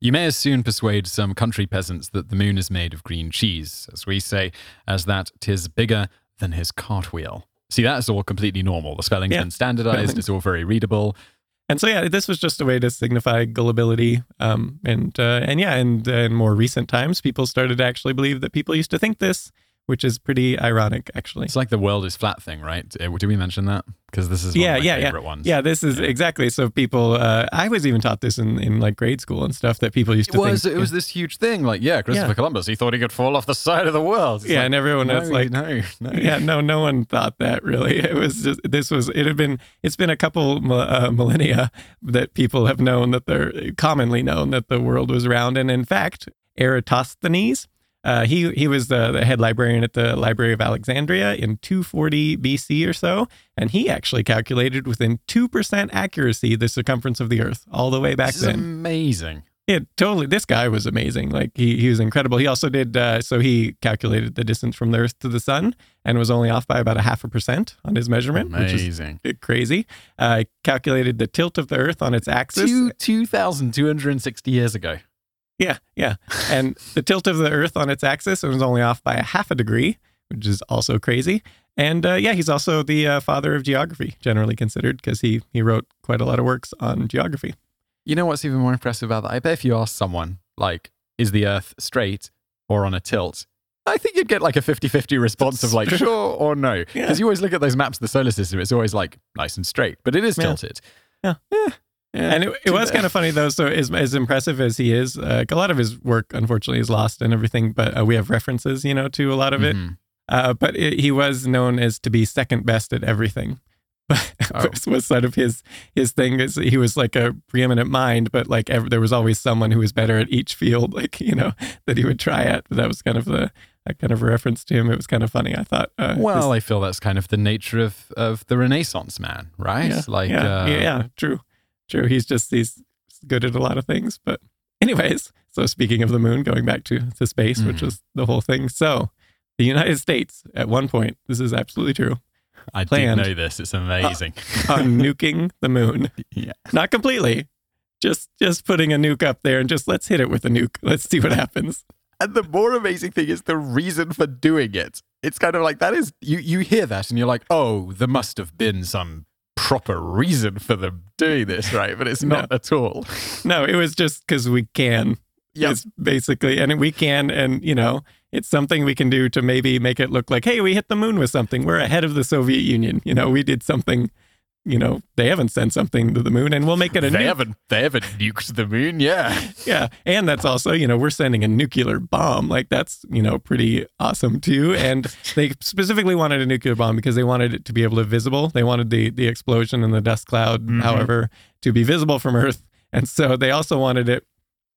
You may as soon persuade some country peasants that the moon is made of green cheese, as we say, as that 'tis bigger than his cartwheel. See, that's all completely normal. The spelling's Yeah. been standardized, it's all very readable. And so yeah, this was just a way to signify gullibility. Um, and uh, and yeah, and uh, in more recent times, people started to actually believe that people used to think this, which is pretty ironic, actually. It's like the world is flat thing, right? Uh, Did we mention that? Because this is one Yeah, of my yeah, yeah. ones. Yeah, this is Yeah. exactly. So people, uh, I was even taught this in, in like grade school and stuff that people used It to was think. it was this huge thing, like yeah, Christopher Yeah. Columbus. He thought he could fall off the side of the world. It's yeah, like, and everyone no, was like, no, no. [laughs] yeah, no, no one thought that really. It was just this was it had been it's been a couple uh, millennia that people have known that they're commonly known that the world was round, and in fact, Eratosthenes. Uh, he he was the, the head librarian at the Library of Alexandria in 240 BC or so, and he actually calculated within two percent accuracy the circumference of the Earth all the way back This is then. amazing. Yeah, totally. This guy was amazing. Like he, he was incredible. He also did uh, so he calculated the distance from the Earth to the Sun and was only off by about a half a percent on his measurement, which is Amazing. crazy. Uh, calculated the tilt of the Earth on its axis. Two two thousand two hundred and sixty years ago. Yeah, yeah. And the tilt of the Earth on its axis was only off by a half a degree, which is also crazy. And uh, yeah, he's also the uh, father of geography, generally considered, because he he wrote quite a lot of works on geography. You know what's even more impressive about that? I bet if you ask someone, like, is the Earth straight or on a tilt? I think you'd get like a 50 50 response of like, sure or no. Because Yeah. you always look at those maps of the solar system, it's always like nice and straight, but it is tilted. Yeah. Yeah. Yeah. And it, it was bad. kind of funny though. So as, as impressive as he is, uh, a lot of his work unfortunately is lost and everything. But uh, we have references, you know, to a lot of it. Mhm. Uh, but it, he was known as to be second best at everything. [laughs] But oh. was, was sort of his his thing. Is he was like a preeminent mind, but like ev- there was always someone who was better at each field, [laughs] like you know that he would try at. But that was kind of the that kind of a reference to him. It was kind of funny. I thought. Uh, Well, I feel that's kind of the nature of, of the Renaissance man, right? yeah, like, yeah, uh, yeah, yeah, true, true. He's just he's good at a lot of things. But anyways, so speaking of the moon, going back to to space, which Mhm. was the whole thing. So the United States at one point, this is absolutely true, I planned. did know this. It's amazing. [laughs] on nuking the moon. [laughs] yeah. Not completely. Just just putting a nuke up there and just let's hit it with a nuke. Let's see what happens. And the more amazing thing is the reason for doing it. It's kind of like that is you you hear that and you're like, oh, there must have been some proper reason for them doing this, right? But it's not at all. No, it was just because we can. Yes, basically, and we can, and you know, it's something we can do to maybe make it look like, hey, we hit the moon with something. We're ahead of the Soviet Union. You know, we did something. You know, they haven't sent something to the moon, and we'll make it a They nuke. haven't they haven't nuked the moon, yeah. [laughs] Yeah, and that's also, you know, we're sending a nuclear bomb. Like that's, you know, pretty awesome too. And [laughs] they specifically wanted a nuclear bomb because they wanted it to be able to visible. They wanted the the explosion and the dust cloud, Mhm. however, to be visible from Earth. And so they also wanted it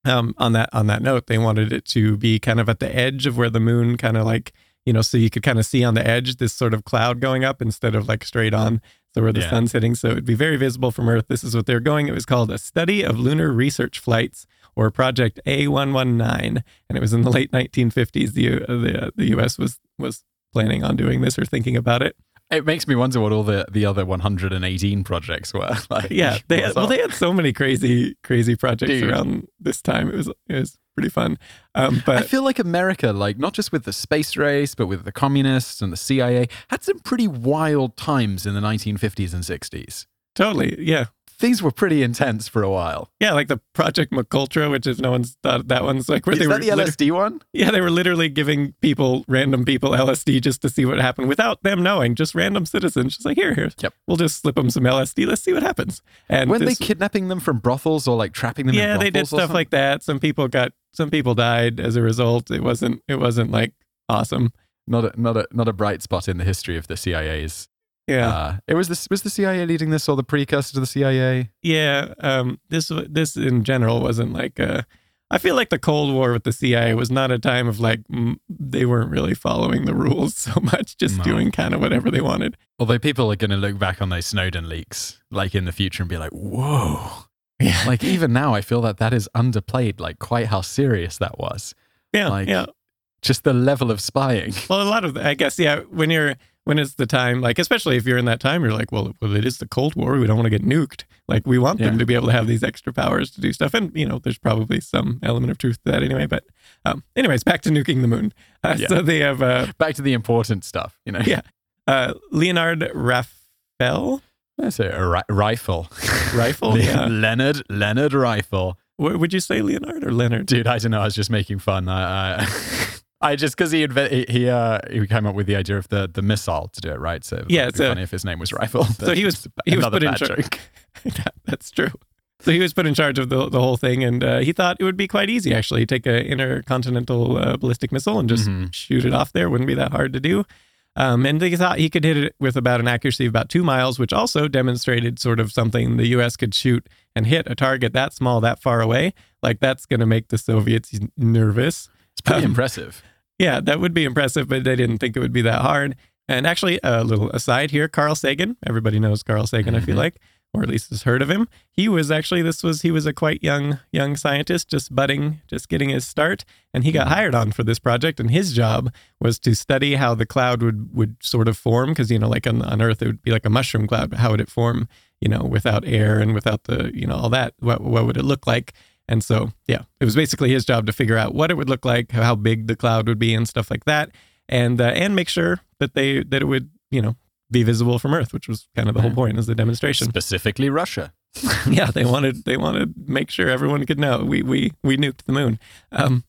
um on that on that note, they wanted it to be kind of at the edge of where the moon kind of like, you know, so you could kind of see on the edge this sort of cloud going up instead of like straight on. So where the Yeah. sun's hitting, so it'd be very visible from Earth. This is what they're going. It was called a study of lunar research flights, or Project A119, and it was in the late 1950s. The the uh, the U.S. was was planning on doing this or thinking about it. It makes me wonder what all the, the other 118 projects were. [laughs] Like, Yeah, they what's well they had so many crazy crazy projects Dude. around this time. It was it was pretty fun. Um, I feel like America, like not just with the space race, but with the communists and the CIA, had some pretty wild times in the 1950s and 60s. totally, yeah, Things were pretty intense for a while. yeah, like the Project MKUltra, which is no one's thought that one's like where Is they that were the LSD one? Yeah, they were literally giving people, random people, LSD just to see what happened without them knowing. Just random citizens, just like here, here. Yep. We'll just slip them some LSD. Let's see what happens. And Weren't this- they kidnapping them from brothels or like trapping them? in yeah, they did stuff like that. Some people got, some people died as a result. It wasn't, it wasn't like awesome. Not a, not a not a bright spot in the history of the CIA's. Yeah, Uh, it was this was the CIA leading this or the precursor to the CIA? yeah. Um, this, this in general wasn't like. Uh, I feel like the Cold War with the CIA was not a time of like mm, they weren't really following the rules [laughs] so much, just No. doing kind of whatever they wanted. Although people are going to look back on those Snowden leaks like in the future and be like, "Whoa, Yeah. [laughs] Like even now, I feel that that is underplayed. Like quite how serious that was. Yeah. Like- yeah. Just the level of spying. Well, a lot of, I guess, yeah, when you're, when it's the time, like, especially if you're in that time, you're like, well, well, it is the Cold War. We don't want to get nuked. Like, we want them to be able to have these extra powers to do stuff. And, you know, there's probably some element of truth to that anyway. But, um, anyways, back to nuking the moon. Uh, Yeah. So they have, uh, Back to the important stuff. You know. Yeah. uh, Leonard Reiffel it. A ri- rifle. [laughs] rifle. Le- yeah. Leonard. Leonard rifle. What, would you say Leonard or Leonard? Dude, I don't know. I was just making fun. I, I, [laughs] I just because he he uh, he came up with the idea of the the missile to do it, right? So Yeah, be it's a- funny if his name was Rifle. [laughs] So he was- he was put in bad char- [laughs] That's true. So he was put in charge of the, the whole thing, and uh, he thought it would be quite easy actually. Take a intercontinental uh, ballistic missile and just Mhm. shoot it off there. Wouldn't be that hard to do. Um, and he thought he could hit it with about an accuracy of about two miles, which also demonstrated sort of something the U.S. could shoot and hit a target that small, that far away. Like that's going to make the Soviets nervous. It's pretty Um, impressive. Yeah, that would be impressive, but they didn't think it would be that hard. And actually, a little aside here Carl Sagan, everybody knows Carl Sagan, I feel Mhm. like, or at least has heard of him. He was actually, this was, he was a quite young, young scientist, just budding, just getting his start. And he got Mhm. hired on for this project. And his job was to study how the cloud would, would sort of form. Cause, you know, like on, on Earth, it would be like a mushroom cloud, but how would it form, you know, without air and without the, you know, all that? What, what would it look like? And so, yeah, it was basically his job to figure out what it would look like, how big the cloud would be, and stuff like that, and uh, and make sure that they that it would you know be visible from Earth, which was kind of the whole point is the demonstration. Specifically, Russia. [laughs] yeah, they wanted they wanted to make sure everyone could know we we we nuked the moon. Um,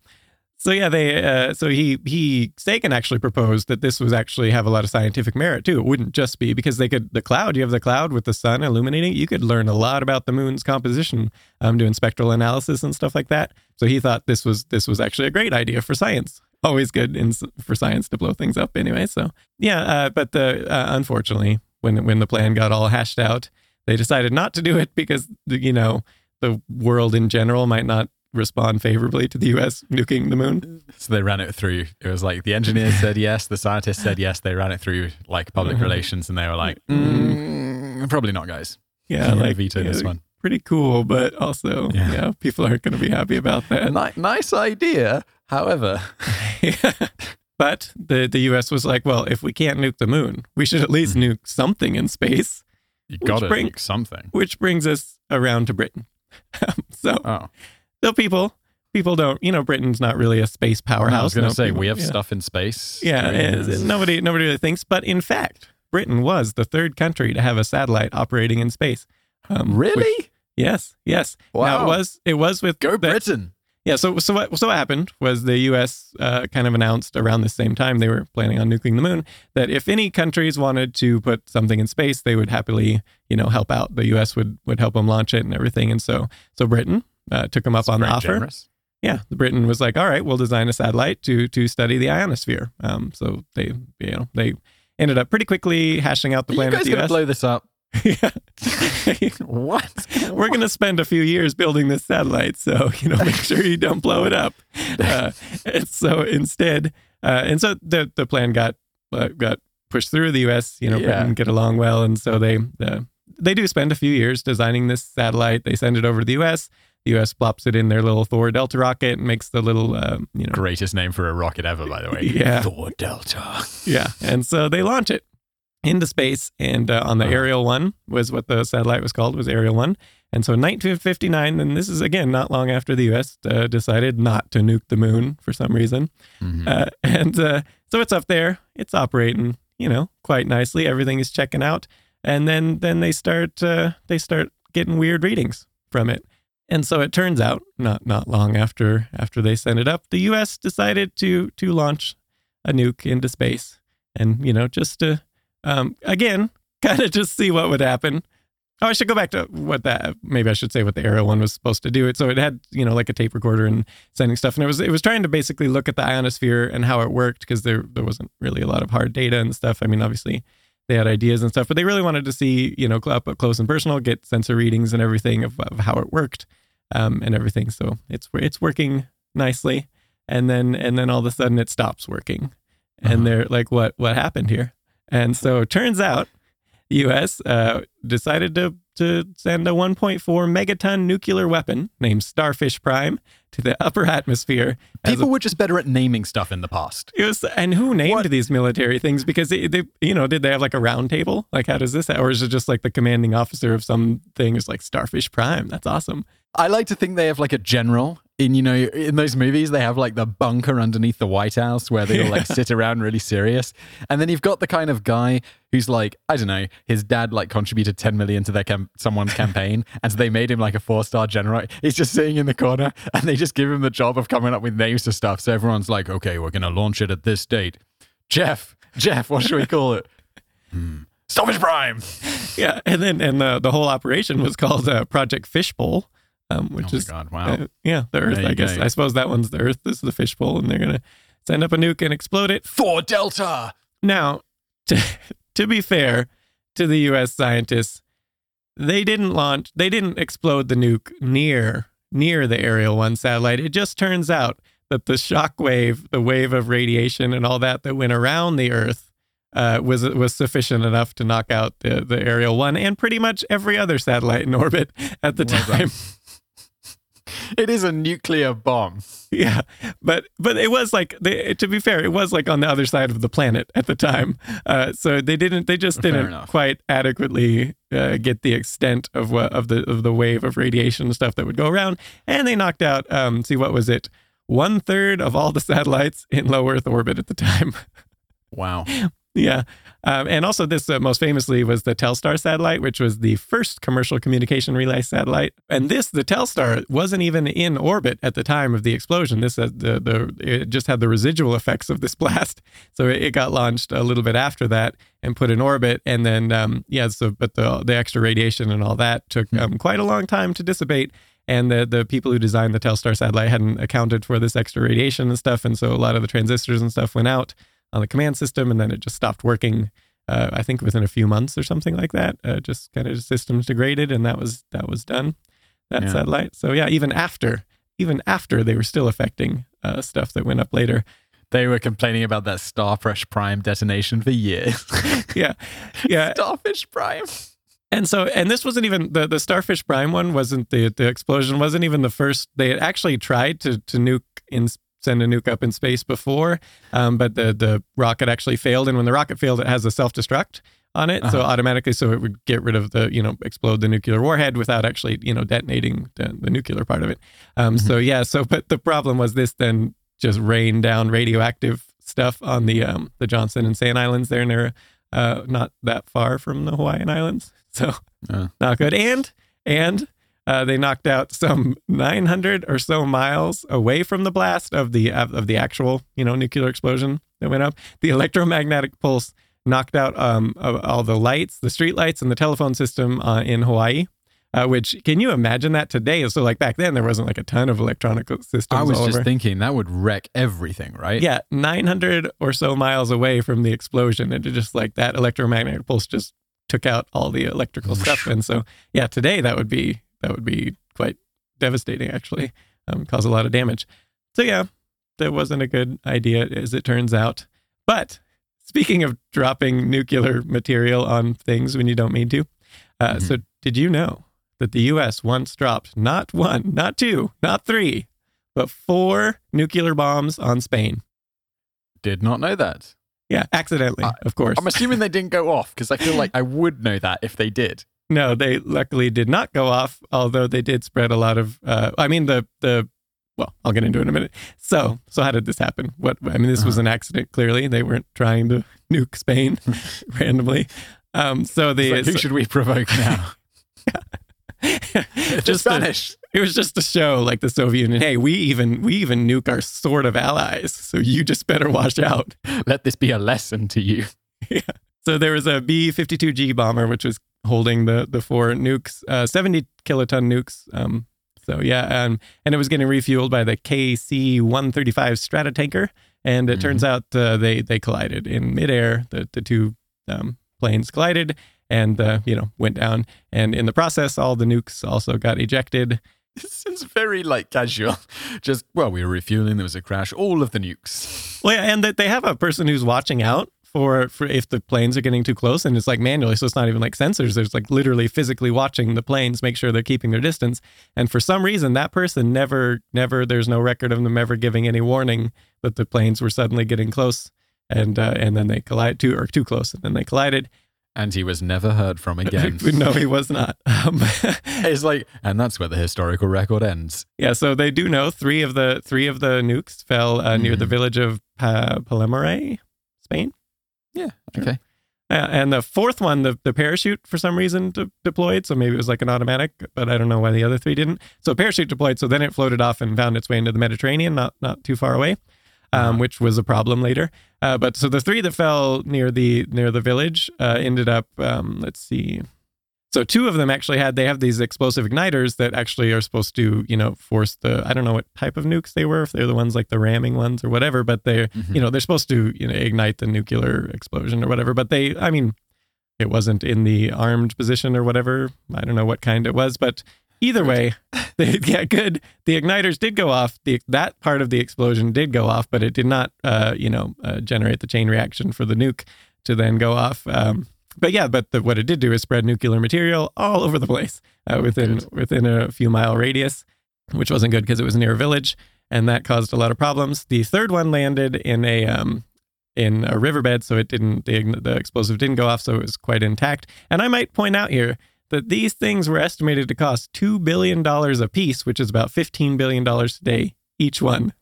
so yeah, they uh, so he he Sagan actually proposed that this was actually have a lot of scientific merit too. It wouldn't just be because they could the cloud. You have the cloud with the sun illuminating. You could learn a lot about the moon's composition, um, doing spectral analysis and stuff like that. So he thought this was this was actually a great idea for science. Always good in, for science to blow things up anyway. So yeah, uh, but the uh, unfortunately when when the plan got all hashed out, they decided not to do it because you know the world in general might not respond favorably to the U.S. nuking the moon. So they ran it through. It was like the engineers said yes, the scientists said yes. They ran it through like public Mhm. relations, and they were like, Mm. mm, probably not, guys. Yeah, [laughs] like veto yeah, this one. Pretty cool, but also Yeah. yeah, people aren't going to be happy about that. Ni- nice idea. However, [laughs] but the the U.S. was like, well, if we can't nuke the moon, we should at least Mhm. nuke something in space. you got to bring- nuke something. Which brings us around to Britain. [laughs] so, Oh, so people people don't, you know, Britain's not really a space powerhouse. I was going to No, say people- we have yeah. stuff in space. Yeah, it- nobody nobody really thinks, but in fact, Britain was the third country to have a satellite operating in space. Um, which- really? yes, yes. Now Wow. it was it was with Go the- Britain. Yeah, so so what so what happened was the U.S. Uh, kind of announced around the same time they were planning on nuking the moon that if any countries wanted to put something in space, they would happily you know help out. The U.S. would would help them launch it and everything. And so so Britain uh, took them up It's on the offer. generous. Yeah, Britain was like, all right, we'll design a satellite to to study the ionosphere. Um, so they you know they ended up pretty quickly hashing out the plan you with guys to U.S. blow this up? [laughs] yeah. [laughs] What? [laughs] We're going to spend a few years building this satellite, so you know, make sure you don't blow it up. Uh, and so instead, uh, and so the the plan got uh, got pushed through. The U.S. You know, Yeah. Britain get along well, and so they uh, they do spend a few years designing this satellite. They send it over to the U.S. The U.S. plops it in their little Thor Delta rocket and makes the little uh, you know Greatest name for a rocket ever, by the way. [laughs] Yeah. Thor Delta. Yeah, and so they launch it into space, and uh, on the Oh. Ariel one was what the satellite was called was Ariel one, and so in 1959, and this is again not long after the U.S. Uh, decided not to nuke the moon for some reason, Mhm. uh, [laughs] and uh, so it's up there, it's operating, you know, quite nicely. Everything is checking out, and then then they start uh, they start getting weird readings from it. And so it turns out, not not long after after they sent it up, the U.S. decided to to launch a nuke into space, and you know, just to um, again, [laughs] kind of just see what would happen. Oh, I should go back to what that. Maybe I should say what the Ariel one was supposed to do. It so it had you know like a tape recorder and sending stuff, and it was it was trying to basically look at the ionosphere and how it worked because there there wasn't really a lot of hard data and stuff. I mean, obviously they had ideas and stuff, but they really wanted to see you know up close and personal, get sensor readings and everything of, of how it worked um, and everything. So it's it's working nicely, and then and then all of a sudden it stops working, Uh-huh. and they're like, what what happened here? And so it turns out, the U.S. Uh, decided to to send a 1.4 megaton nuclear weapon named Starfish Prime to the upper atmosphere. People a- were just better at naming stuff in the past. it was, and who named What? these military things? Because they, they, you know, did they have like a round table? Like, how does this, or is it just like the commanding officer of something is like Starfish Prime? That's awesome. I like to think they have like a general in you know in those movies they have like the bunker underneath the White House where they all like [laughs] sit around really serious, and then you've got the kind of guy who's like I don't know his dad like contributed ten million to their cam- someone's campaign, [laughs] and so they made him like a four star general. He's just sitting in the corner, and they just give him the job of coming up with names to stuff. So everyone's like, okay, we're gonna launch it at this date. Jeff, Jeff, what should we call it? [laughs] Hmm. Starfish Prime. Yeah, and then and the the whole operation was called uh, Project Fishbowl, um, which Oh my is god! Wow. uh, yeah, the Earth. I guess. I suppose that one's the Earth. This is the fishbowl, and they're gonna send up a nuke and explode it. for Delta. Now, [laughs] to, to be fair to the U.S. scientists, they didn't launch, they didn't explode the nuke near near the Ariel One satellite. It just turns out that the shock wave, the wave of radiation, and all that that went around the Earth. Uh, was was sufficient enough to knock out the, the Ariel one and pretty much every other satellite in orbit at the Well time. [laughs] It is a nuclear bomb. Yeah, but but it was like they, to be fair, it was like on the other side of the planet at the time. Uh, so they didn't, they just didn't quite adequately uh, get the extent of what of the of the wave of radiation and stuff that would go around, and they knocked out. Um, see what was it? One third of all the satellites in low Earth orbit at the time. Wow. [laughs] Yeah. Um, and also, this uh, most famously was the Telstar satellite, which was the first commercial communication relay satellite. And this, the Telstar, wasn't even in orbit at the time of the explosion. This the, the it just had the residual effects of this [laughs] blast. So it, it got launched a little bit after that and put in orbit. And then, um, yeah, so, but the, the extra radiation and all that took um, quite a long time to dissipate. And the, the people who designed the Telstar satellite hadn't accounted for this extra radiation and stuff. And so a lot of the transistors and stuff went out on the command system, and then it just stopped working. Uh, I think within a few months or something like that. Uh, just kind of systems degraded, and that was that was done. That Yeah. satellite. So yeah, even after even after they were still affecting uh, stuff that went up later. They were complaining about that Starfish Prime detonation for years. [laughs] Yeah, yeah. Starfish Prime. And so, and this wasn't even the the Starfish Prime one. Wasn't the the explosion? Wasn't even the first. They had actually tried to to nuke in send a nuke up in space before, um, but the the rocket actually failed. And when the rocket failed, it has a self destruct on it, so Uh-huh. automatically, so it would get rid of the you know explode the nuclear warhead without actually you know detonating the, the nuclear part of it. Um, So yeah, so but the problem was this then just rained down radioactive stuff on the um the Johnston and Sand Islands there, they're uh, not that far from the Hawaiian Islands. [laughs] So Uh. not good. And and uh, they knocked out some 900 or so miles away from the blast of the of, of the actual you know nuclear explosion that went up. The electromagnetic pulse knocked out um all the lights, the street lights, and the telephone system uh, in Hawaii. Uh, which can you imagine that today? So like back then there wasn't like a ton of electronic systems. I was just over. thinking that would wreck everything, right? Yeah, 900 or so miles away from the explosion. And it just like that electromagnetic pulse just took out all the electrical stuff. And so, yeah, today that would be, that would be quite devastating actually, um, cause a lot of damage. So yeah, that wasn't a good idea as it turns out. But speaking of dropping nuclear material on things when you don't mean to, uh, so did you know that the U.S. once dropped not one, not two, not three, but four nuclear bombs on Spain? Did not know that. Yeah, accidentally, I- of course. I'm assuming they didn't go off because I feel like [laughs] I would know that if they did. No, they luckily did not go off, although they did spread a lot of. Uh, I mean, the the. Well, I'll get into it in a minute. So, so how did this happen? What I mean, this was an accident. Clearly, they weren't trying to nuke Spain [laughs] randomly. Um, so the like, who should we provoke now? [laughs] just to- Spanish. it was just to show like the Soviet Union, hey, we even we even nuke our sort of allies, so you just better watch out. Let this be a lesson to you. [laughs] So there was a B 52G bomber, which was holding the the four nukes, uh, 70 kiloton nukes. Um, so yeah, um, and it was getting refueled by the KC 135 Stratotanker, and it turns out uh, they they collided in midair. The the two um, planes collided, and uh, you know went down. And in the process, all the nukes also got ejected. This is very like casual. [laughs] Just well, we were refueling. There was a crash. All of the nukes. Well, yeah, and that they have a person who's watching out for for if the planes are getting too close, and it's like manually, so it's not even like sensors. There's like literally physically watching the planes, make sure they're keeping their distance. And for some reason, that person never, never, there's no record of them ever giving any warning that the planes were suddenly getting close, and uh, and then they collide too or too close, and then they collided. And he was never heard from again. [laughs] no, he was not. [laughs] Um, [laughs] it's like, and that's where the historical record ends. yeah, so they do know three of the three of the nukes fell uh, near the Mhm. village of pa- Spain. Yeah. Sure. Okay. Uh, and the fourth one, the, the parachute for some reason de- deployed. So maybe it was like an automatic, but I don't know why the other three didn't. So parachute deployed. So then it floated off and found its way into the Mediterranean, not not too far away, um, Uh-huh. which was a problem later. Uh, but so the three that fell near the near the village uh, ended up. Um, let's see. So two of them actually had they have these explosive igniters that actually are supposed to you know force the I don't know what type of nukes they were if they're the ones like the ramming ones or whatever but they're Mhm. you know they're supposed to you know ignite the nuclear explosion or whatever but they I mean it wasn't in the armed position or whatever. I don't know what kind it was but either way [laughs] they, yeah good. The igniters did go off. The that part of the explosion did go off but it did not uh, you know uh, generate the chain reaction for the nuke to then go off. Um, but yeah, but the, what it did do is spread nuclear material all over the place uh, within Good. within a few mile radius, which wasn't good because it was near a village, and that caused a lot of problems. The third one landed in a um, in a riverbed, so it didn't the, the explosive didn't go off, so it was quite intact. And I might point out here that these things were estimated to cost two billion dollars a piece, which is about fifteen billion dollars today each one.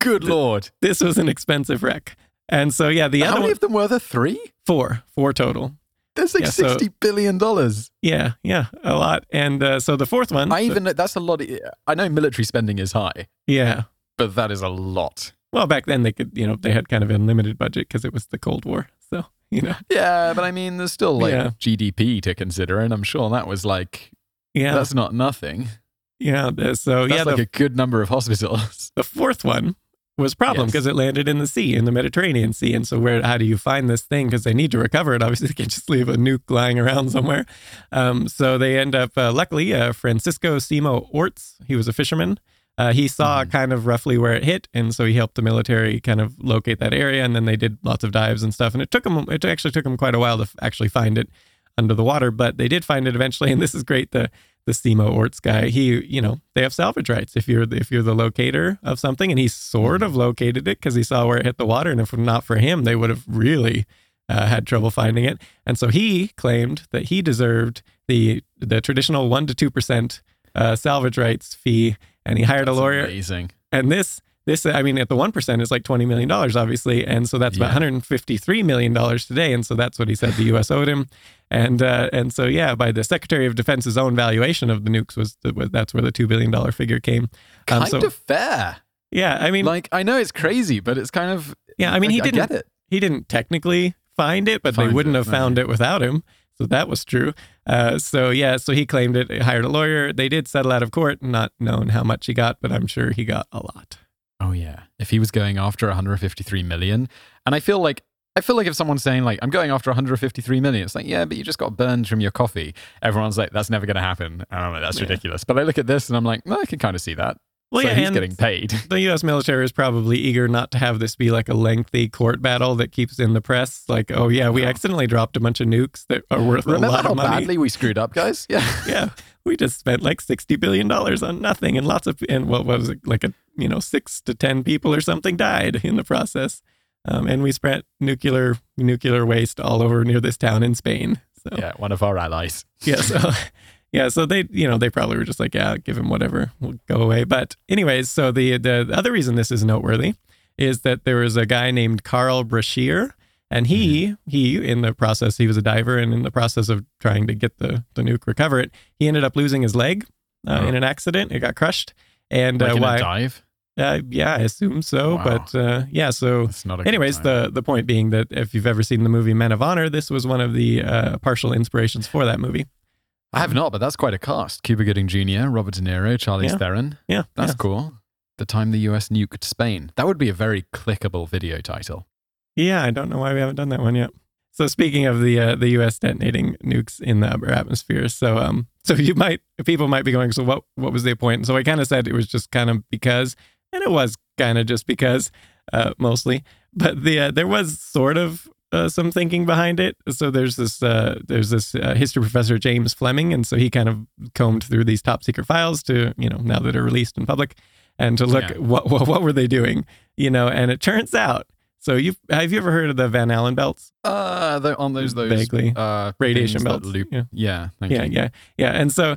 Good lord. This was an expensive wreck. And so yeah, the How other many one, of them were there? Three? four four total. There's like Yeah, so- sixty billion dollars. Yeah, yeah, a lot. And uh, so the fourth one, I even that's a lot. Of, I know military spending is high, yeah. but that is a lot. Well, back then they could, you know, they had kind of unlimited budget because it was the Cold War. So you know, Yeah, but I mean, there's still like Yeah. GDP to consider, and I'm sure that was like yeah, that's not nothing. yeah. So That's yeah, like the, a good number of hospitals. [laughs] the fourth one was a problem Yes. because it landed in the sea, in the Mediterranean Sea. And so where, how do you find this thing? Because they need to recover it. [laughs] Obviously, they can't just leave a nuke lying around somewhere. Um, so they end up, uh, luckily, uh, Francisco Simo Orts, he was a fisherman. Uh, he saw Mhm. kind of roughly where it hit, and so he helped the military kind of locate that area. And then they did lots of dives and stuff. And it took them, it actually took them quite a while to f- actually find it under the water, but they did find it eventually. [laughs] And this is great. The the Simo Orts guy, he, you know, they have salvage rights if you're if you're the locator of something, and he sort of located it because he saw where it hit the water, and if not for him, they would have really uh, had trouble finding it. And so he claimed that he deserved the the traditional one to two percent uh, salvage rights fee, and he hired That's a lawyer. Amazing. And this this I mean, at the one percent is like twenty million dollars, obviously, and so that's about Yeah. one hundred and fifty three million dollars today, and so that's what he said the U.S. owed him, and uh, and so yeah, by the Secretary of Defense's own valuation of the nukes was, the, was that's where the two billion dollar figure came. Um, Kind so of fair. yeah, I mean, Like I know it's crazy, but it's kind of yeah, I mean, he didn't get it. he didn't technically find it, but they wouldn't it, have no. found it without him. So that was true. Uh, so yeah, so he claimed it, hired a lawyer. They did settle out of court, not knowing how much he got, but I'm sure he got a lot. Oh yeah. If he was going after 153 million, and I feel like I feel like if someone's saying like I'm going after 153 million, it's like yeah, but you just got burned from your coffee. Everyone's like that's never going to happen. And I'm like that's Yeah. ridiculous. But I look at this and I'm like, no, I can kind of see that. Well, so yeah, he's getting paid. the U.S. military is probably eager not to have this be like a lengthy court battle that keeps in the press. Like, oh yeah, we No. accidentally dropped a bunch of nukes that are worth a lot of money. Remember how badly we screwed up, guys? Yeah. [laughs] yeah, we just spent like sixty billion dollars on nothing, and lots of and what was it like a you know six to ten people or something died in the process, um, and we spread nuclear nuclear waste all over near this town in Spain. So Yeah, one of our allies. yeah, [laughs] so [laughs] yeah, so they you know they probably were just like yeah, give him whatever, we'll go away. But anyways, so the the other reason this is noteworthy is that there was a guy named Carl Brashear. And he, he, in the process, he was a diver, and in the process of trying to get the, the nuke, recover it, he ended up losing his leg uh, Oh. in an accident. It got crushed, and Like uh, why? dive. Uh, yeah, I assume so. Wow. But uh, yeah, so It's not a anyways, the the point being that if you've ever seen the movie Men of Honor, this was one of the uh, partial inspirations for that movie. I have not, but that's quite a cast. Cuba Gooding Jr., Robert De Niro, Charlie Yeah. Theron. Yeah, That's yeah. cool. The time the US nuked Spain. That would be a very clickable video title. Yeah, I don't know why we haven't done that one yet. So speaking of the uh, the U.S. detonating nukes in the upper atmosphere, so um, [laughs] so you might people might be going, so what what was the point? So I kind of said it was just kind of because, and it was kind of just because, uh, mostly. But the uh, there was sort of uh, some thinking behind it. So there's this uh, there's this uh, history professor James Fleming, and so he kind of combed through these top secret files to you know now that are released in public, and to look Yeah. [laughs] what, what what were they doing, you know. And it turns out, so you have you ever heard of the Van Allen belts? Uh, the, on those those Vaguely. uh, Radiation belts, Loop. yeah. Yeah, thank yeah, you. yeah, yeah. And so,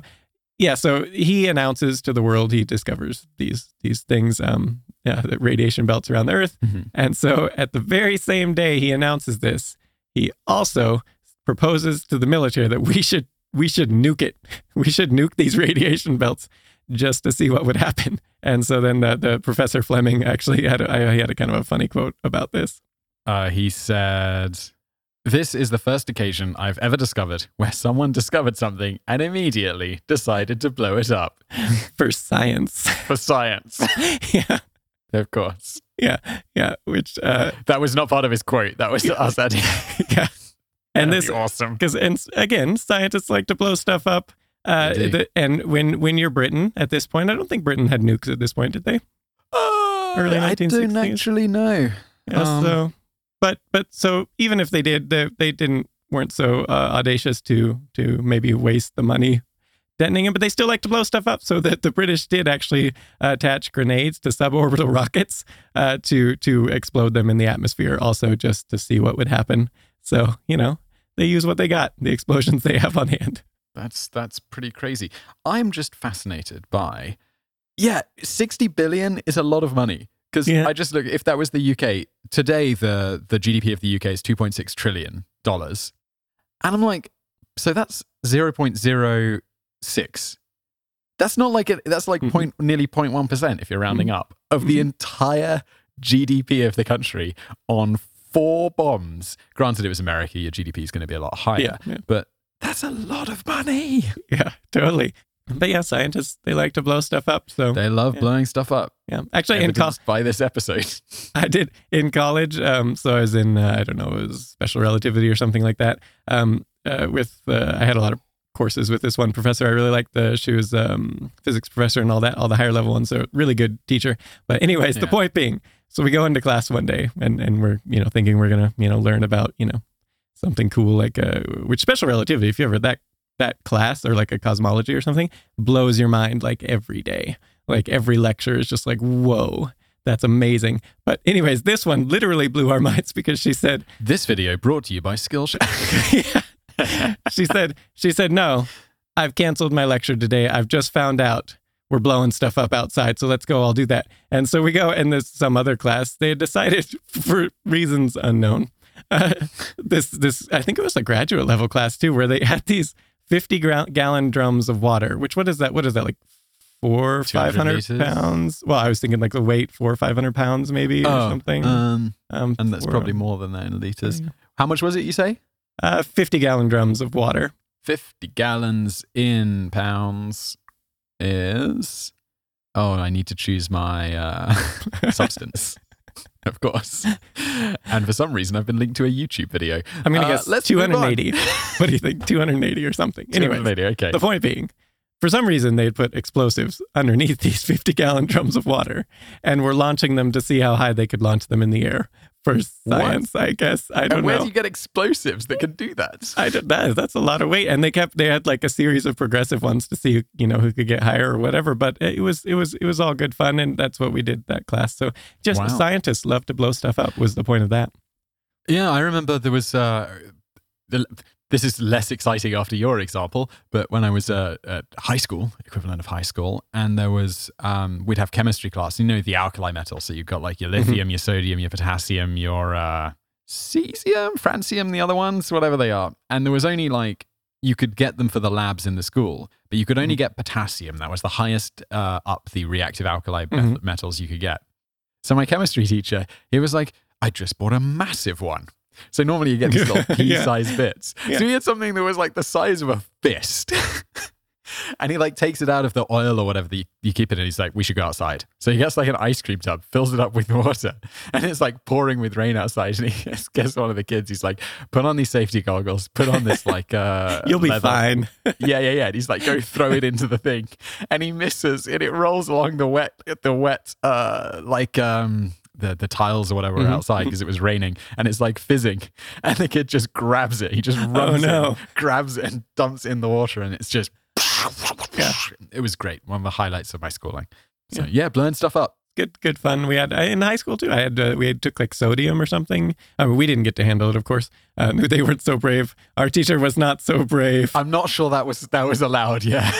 yeah, so he announces to the world he discovers these these things, um, yeah, the radiation belts around the Earth. Mhm. And so, at the very same day he announces this, he also proposes to the military that we should we should nuke it. [laughs] We should nuke these [laughs] radiation belts just to see what would happen. And so then the, the professor Fleming actually had a, I- he had a kind of a funny quote about this. Uh, he said, This is the first occasion I've ever discovered where someone discovered something and immediately decided to blow it up [laughs] For science, for science. yeah, of course. yeah, yeah. Which, uh, That was not part of his quote. That was us adding. [laughs] yeah, and That'd this be awesome. [laughs] because and again scientists like to blow stuff up uh, the, and when when you're britain at this point i don't think britain had nukes at this point did they Early I don't actually know. yeah, Um, so but but so even if they did they, they didn't weren't so uh, audacious to to maybe waste the money detonating it but they still like to blow stuff up. So that the british did actually uh, attach grenades to suborbital [laughs] rockets uh, to to explode them in the atmosphere also just to see what would happen. So you know they use what they got the explosions they have on hand. That's that's pretty crazy. I'm just fascinated by, yeah, sixty billion is a lot of money. Because Yeah. I just look if that was the UK today, the the GDP of the UK is two point six trillion dollars, and I'm like, so that's zero point zero six. That's not like it. That's like Mhm. point nearly 0.1 percent if you're rounding up of the Mhm. entire GDP of the country on four bombs. Granted, it was America. Your GDP is going to be a lot higher, yeah, yeah. but that's a lot of money. Yeah, totally. But yeah, scientists they like to blow stuff up. So They love Yeah. blowing stuff up. yeah, actually in college by this episode. [laughs] I did in college. Um, so I was in uh, I don't know, it was special relativity or something like that. Um, uh, with uh, I had a lot of courses with this one professor. I really liked the she was um physics professor and all that, all the higher level ones. So really good teacher. But anyways, the point being, so we go into class one day and and we're you know thinking we're gonna you know learn about you know something cool like uh which special relativity if you ever that that class or like a cosmology or something blows your mind like every day like every lecture is just like whoa that's amazing but anyways this one literally blew our [laughs] minds because she said this video brought to you by Skillshare. [laughs] [laughs] she said she said no i've canceled my lecture today. I've just found out we're blowing stuff up outside so let's go i'll do that. And so we go and there's some other class. They had decided for reasons unknown [laughs] uh, this this i think it was a graduate level class too where they had these 50 gra- gallon drums of water which what is that what is that like four 500 liters? pounds? Well i was thinking like the weight four or 500 pounds maybe or something. Um, um, and that's for- probably more than that in liters. How much was it, you say? Uh, 50 gallon drums of water 50 gallons in pounds is. Oh, I need to choose my uh, [laughs] substance. Of course. And for some reason, I've been linked to a YouTube video. i'm gonna Uh, guess let's move 280 [laughs] what do you think 280 or something anyway Anyway, okay. The point being, for some reason, they'd put explosives underneath [laughs] these 50 gallon drums of water and were launching them to see how high they could launch them in the air for science, I guess. I don't know. and where know. do you get explosives that can do that? I don't, that, that's a lot of weight, and they kept they had like a series of progressive ones to see you know who could get higher or whatever. But it was it was it was all good fun, and that's what we did that class. So just Wow. scientists love to blow stuff up was the point of that. Yeah, I remember there was. Uh, the, this is less exciting after your example, but when I was uh, at high school, equivalent of high school, and there was, um, we'd have chemistry class. You know, the alkali metals. So you've got like your lithium, your sodium, your potassium, your uh, cesium, francium, the other ones, whatever they are. And there was only like, you could get them for the labs in the school, but you could only get potassium. That was the highest uh, up the reactive alkali Mhm. metals you could get. So my chemistry teacher, he was like, I just bought a massive one. So normally you get these little [laughs] Yeah. pea-sized bits. Yeah. So he had something that was like the size of a fist. [laughs] and he like takes it out of the oil or whatever that you, you keep it in. He's like, we should go outside. So he gets like an ice cream tub, fills it up with [laughs] water, and it's like pouring with rain outside. And he gets one of the kids. He's like, put on these safety goggles, put on this like uh You'll be leather- fine. yeah, yeah, yeah. And he's like, go throw it into the thing. And he misses and it rolls along the wet the wet uh like um the the tiles or whatever Mhm. outside because it was raining, and it's like fizzing, [laughs] and the kid just grabs it. He just runs Oh, no. in, grabs it, and dumps it in the water, and it's just. [laughs] Yeah. It was great. One of the highlights of my schooling. So Yeah. yeah, blowing stuff up. good good fun. We had in high school too. I had uh, we had took like sodium or something. I mean, we didn't get to handle it, of course. Uh, [laughs] they weren't so brave. Our teacher was not so brave. I'm not sure that was that was allowed. Yeah,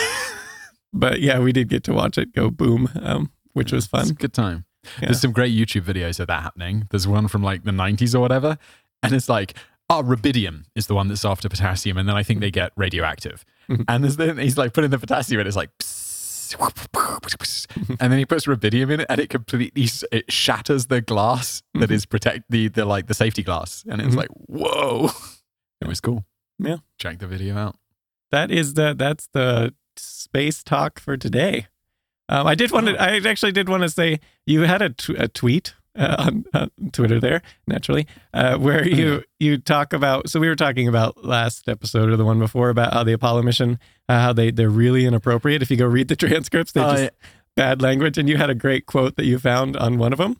But yeah, we did get to watch it go boom, um, which was fun. good time. Yeah. There's some great YouTube videos of that happening. There's one from like the 90s or whatever, and it's like, oh, rubidium is the one that's after potassium, and then I think they get radioactive. [laughs] And there's then he's like putting the potassium in, it's like, [laughs] and then he puts rubidium in it, and it completely it shatters the glass that Mhm. protect the the like the safety glass, and it's Mhm. like, whoa, [laughs] it was cool. Yeah. check the video out. That is the that's the space talk for today. Um, I did want to. I actually did want to say you had a, tw- a tweet uh, on, on Twitter there, naturally, uh, where you you talk about. So we were talking about last episode or the one before about how the Apollo mission, uh, how they they're really inappropriate. If you go read the [laughs] transcripts, they Oh, just yeah. bad language. And you had a great quote that you found on one of them.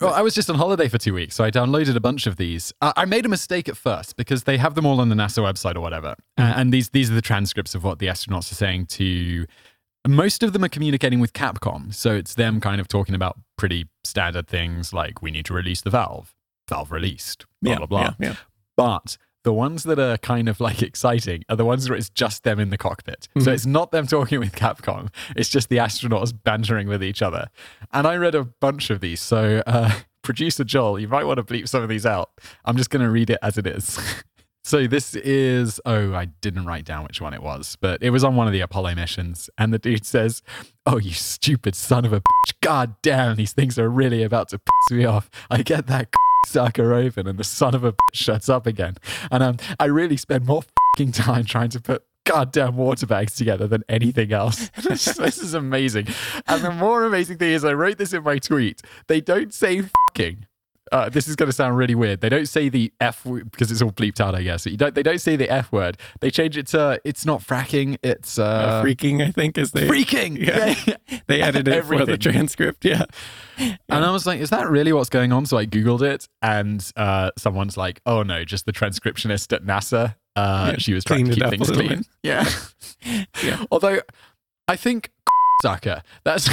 Well, I was just on holiday for two weeks, so I downloaded a bunch of these. I I made a mistake at first because they have them all on the NASA website or whatever. Uh, and these these are the transcripts of what the astronauts are saying to. Most of them are communicating with Capcom, so it's them kind of talking about pretty standard things like we need to release the valve, valve released, blah yeah, blah blah. Yeah, yeah. But the ones that are kind of like exciting are the ones where it's just them in the cockpit. So Mhm. it's not them talking with Capcom. It's just the astronauts bantering with each other. And I read a bunch of these. So, uh, [laughs] producer Joel, you might want to bleep some of these out. I'm just going to read it as it is. [laughs] so this is, oh, I didn't write down which one it was, but it was on one of the Apollo missions. And the dude says, Oh, you stupid son of a bitch. God damn, these things are really about to piss me off. I get that [laughs] sucker open and the son of a bitch shuts up again. And um, I really spend more fucking time trying to put goddamn water bags together than anything else. [laughs] this, this is amazing. And the more amazing thing is, I wrote this in my tweet. They don't say fucking. Uh, this is going to sound really weird. They don't say the F because it's all bleeped out, I guess. You don't, they don't say the F word. They change it to it's not fracking, it's Uh, uh, freaking, I think, is [laughs] [laughs] they freaking. Yeah. yeah. they edited it for the transcript. Yeah. And I was like, is that really what's going on? So I Googled it, and uh, someone's like, oh no, just the transcriptionist at NASA. Uh, Yeah, she was trying to keep things clean. Yeah. [laughs] Yeah. Although I think sucker, that's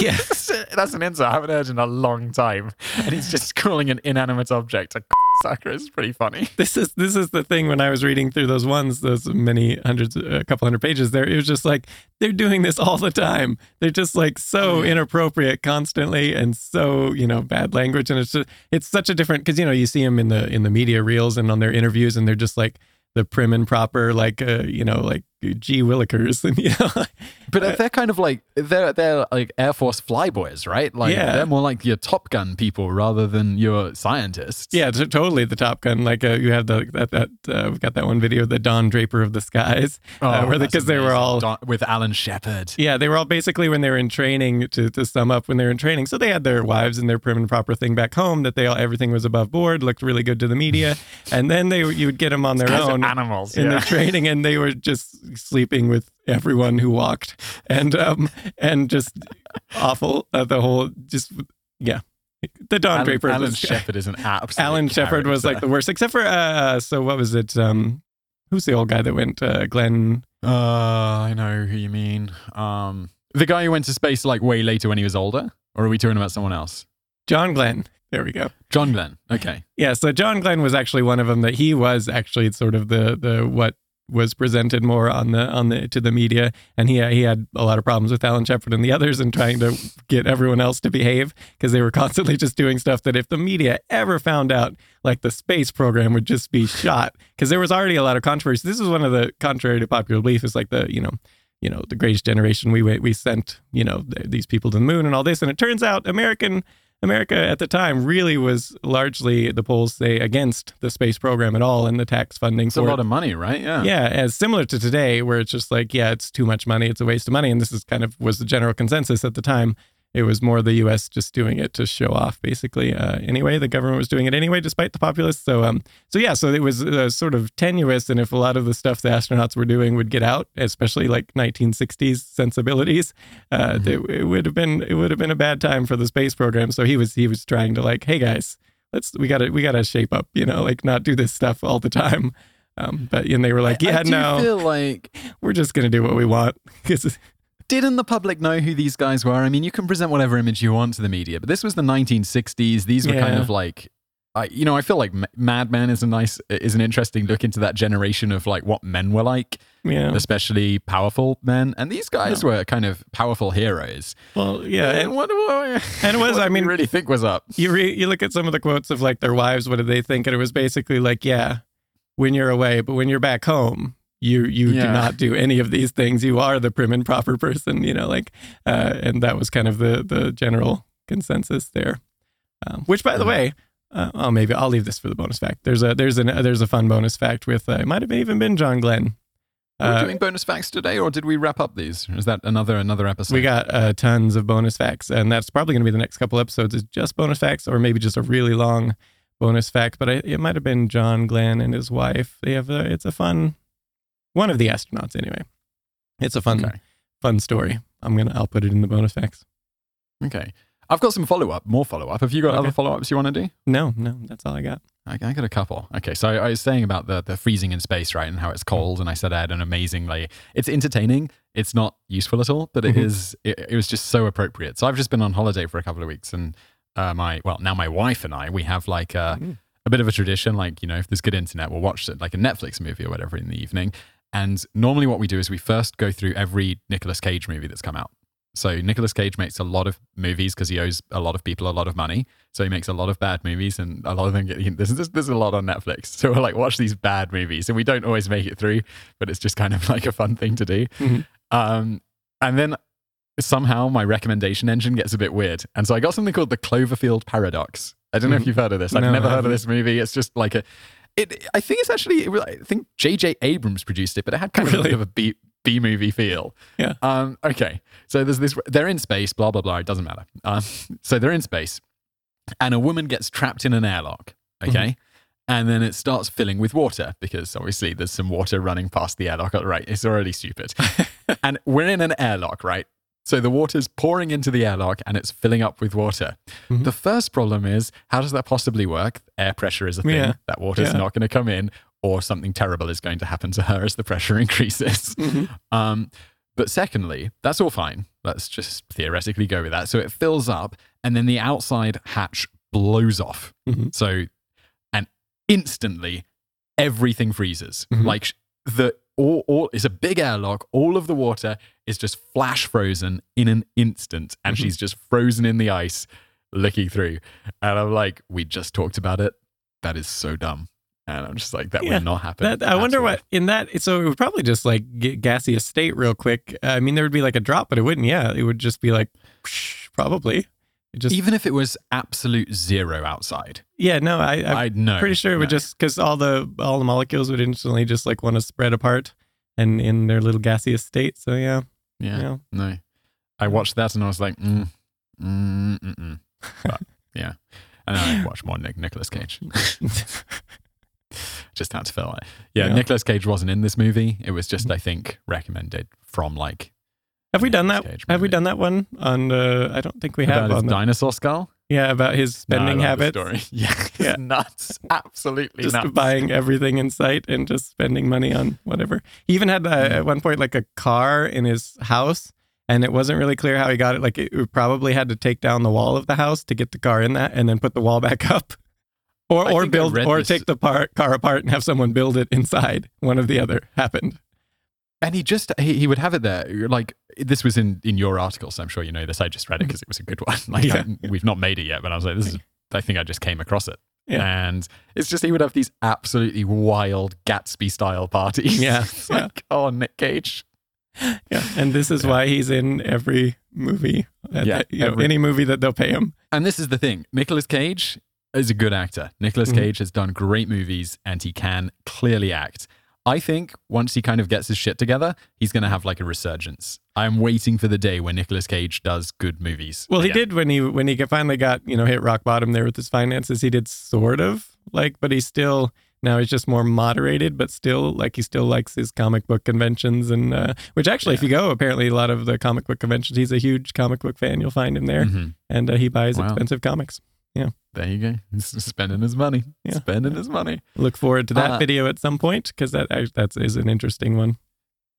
Yes. That's an insult I haven't heard in a long time. And he's just calling an inanimate object a sucker. It's pretty funny. this is this is the thing when I was reading through those ones, those many hundreds, a couple hundred pages there, it was just like they're doing this all the time. They're just like so Oh, inappropriate constantly and so you know bad language, and it's just it's such a different because you know you see them in the in the media reels and on their interviews, and they're just like the prim and proper like uh, you know like G Willikers and [laughs] you know But they're kind of like they're they're like Air Force flyboys, right? Like Yeah. they're more like your Top Gun people rather than your scientists. Yeah, t- totally. The Top Gun, like uh, you have the that that uh, we've got that one video, the Don Draper of the Skies, uh, where Oh, that's because they were all Don- with Alan Shepard. yeah, they were all basically when they were in training. To to sum up, when they were in training, so they had their wives and their prim and proper thing back home that they all everything was above board, looked really good to the media, [laughs] and then they you would get them on their own animals. in yeah. their training, and they were just sleeping with everyone who walked, and um and just awful. Uh, the whole just yeah, the Don Alan, Draper. Alan [laughs] Shepard is an absolute. Alan Shepard was like the worst, except for uh, so what was it? Um, who's the old guy that went? Uh, Glenn. Uh, I know who you mean. Um, the guy who went to space like way later when he was older, or are we talking about someone else? John Glenn. There we go. John Glenn. Okay. Yeah, so John Glenn was actually one of them. That he was actually sort of the the what was presented more on the on the to the media, and he he had a lot of problems with Alan Shepard and the others, and trying to get everyone else to behave because they were [laughs] constantly just doing stuff that if the media ever found out, like the space program would just be shot. Because there was already a lot of controversy. This is one of the contrary to popular belief is like the you know you know the greatest generation we we sent you know th- these people to the moon and all this, and it turns out American America at the time really was largely the polls say against the space program at all and the tax funding It's a lot it. of money, right? Yeah. yeah, as similar to today, where it's just like, yeah, it's too much money, it's a waste of money, and this is kind of was the general consensus at the time. It was more the U.S. just doing it to show off, basically. Uh, anyway, the government was doing it anyway, despite the populace. So, um, so yeah, so it was uh, sort of tenuous, and if a lot of the stuff the astronauts were doing would get out, especially like 1960s sensibilities, uh, Mhm. it, it would have been it would have been a bad time for the space program. So he was he was trying to like, hey guys, let's we gotta we gotta shape up, you know, like not do this stuff all the time. Um, but and they were like, I- yeah, I do no, feel like [laughs] we're just gonna do what we want [laughs] 'Cause- didn't the public know who these guys were? I mean, you can present whatever image you want to the media, but this was the 1960s. These were kind of like, I, you know, I feel like Mad Men is a nice, is an interesting look into that generation of like what men were like, yeah. especially powerful men. And these guys were kind of powerful heroes. Well, yeah, and what, what, and it was, what I mean- you really think was up? you re- you look at some of the quotes of like their wives. What did they think? And it was basically like, yeah, when you're away, but when you're back home, you you Yeah. do not do any of these things. You are the prim and proper person, you know. Like, uh, and that was kind of the the general consensus there. Um, which, by the way. Uh, oh, maybe I'll leave this for the bonus fact. There's a there's an there's a fun bonus fact with uh, it might have even been John Glenn. Are we Uh, doing bonus facts today, or did we wrap up these? Is that another another episode? We got uh, tons of bonus facts, and that's probably going to be the next couple episodes is just bonus facts, or maybe just a really long bonus fact. But I, it might have been John Glenn and his wife. They have a, it's a fun one of the astronauts anyway. It's a fun Okay. fun story. I'm gonna I'll put it in the bonus facts. Okay. I've got some follow up, more follow up. Have you got Okay. other follow ups you want to do? No, no, that's all I got. I, I got a couple. Okay, so I was saying about the the freezing in space, right, and how it's cold, and I said I had an amazing like. It's entertaining. It's not useful at all, but it Mhm. is. It, it was just so appropriate. So I've just been on holiday for a couple of weeks, and uh, my well now my wife and I we have like a, Mm. a bit of a tradition. Like you know, if there's good internet, we'll watch it like a Netflix movie or whatever in the evening. And normally, what we do is we first go through every Nicolas Cage movie that's come out. So Nicolas Cage makes a lot of movies because he owes a lot of people a lot of money. So he makes a lot of bad movies, and a lot of them get. [laughs] There's, there's, there's a lot on Netflix. So we're like, watch these bad movies, and we don't always make it through, but it's just kind of [laughs] like a fun thing to do. Mhm. Um, and then somehow my recommendation engine gets a bit weird, and so I got something called the Cloverfield Paradox. I don't know if Mhm. you've heard of this. I've No, never heard of this movie. It's just like a. It, I think it's actually. It was, I think J.J. Abrams produced it, but it had kind of a Really? of a B B movie feel. Yeah. Um. Okay. So there's this. They're in space. Blah blah blah. It doesn't matter. Um. [laughs] So they're in space, and a woman gets trapped in an airlock. Okay. Mm-hmm. And then it starts filling with water because obviously there's some water running past the airlock. Right. It's already stupid. [laughs] and we're in an airlock, right? So the water's pouring into the airlock and it's filling up with water. Mhm. The first problem is how does that possibly work? Air pressure is a thing. Yeah. That water's Yeah. not going to come in, or something terrible is going to happen to her as the pressure [laughs] increases. Mhm. Um, but secondly, that's all fine. Let's just theoretically go with that. So it fills up, and then the outside hatch blows off. Mhm. So, and instantly, everything freezes. Mhm. Like the all, all it's a big airlock. All of the water is just flash frozen in an instant, and Mhm. she's just frozen in the ice, looking through. And I'm like, we just talked about it. That is so dumb. And I'm just like, that Yeah, would not happen. That, I wonder all. what in that. So it would probably just like get gaseous state real quick. I mean, there would be like a drop, but it wouldn't. Yeah, it would just be like probably. Just Even if it was absolute zero outside, yeah. No, I, I'm I'd know. pretty sure it would No. just because all the all the molecules would instantly just like want to spread apart and in their little gaseous state. So yeah, Yeah. No. I watched that and I was like, mm, mm, mm, mm. But, [laughs] yeah. And then I watched more Nick, Nicolas Cage. [laughs] just had to feel it. Yeah, Yeah. Nicolas Cage wasn't in this movie. It was just, I think, recommended from like Have we done that? Cage Have we done that one on? Uh, I don't think we have about his on. The, dinosaur skull. yeah, about his spending No, I love the habits. Story. [laughs] Yeah, Yeah. nuts. Absolutely just nuts. buying everything in sight and just spending money on whatever. He even had uh, at one point like a car in his house, and it wasn't really clear how he got it. Like it, it probably had to take down the wall of the house to get the car in that, and then put the wall [laughs] back up, or I or build or this- take the par- car apart and have someone build it inside. One of the other happened. And he just he, he would have it there. Like this was in in your article, so I'm sure you know this. I just read it because it was a good one. [laughs] Like Yeah. I- we've not made it yet, but I was like, this is. I think I just came across it. Yeah. And it's just he would have these absolutely wild Gatsby style parties. Yeah, [laughs] it's yeah. like oh Nick Cage. Yeah, and this is why he's in every movie. Yeah, that- you know, every- any movie that they'll pay him. And this is the thing: Nicolas Cage is a good actor. Nicolas Mhm. Cage has done great movies, and he can clearly act. I think once he kind of gets his shit together, he's going to have like a resurgence. I'm waiting for the day when Nicolas Cage does good movies. Well, he did when he when he finally got you know hit rock bottom there with his finances. He did sort of like, but he's still now he's just more moderated, but still like he still likes his comic book conventions and uh, which actually, if you go, apparently a lot of the comic book conventions, he's a huge comic book fan. You'll find him there, Mhm. and uh, he buys Wow. expensive comics. There you go. He's [laughs] spending his money. Yeah. Spending his money. Look forward to that Uh, video at some point because that that's an interesting one.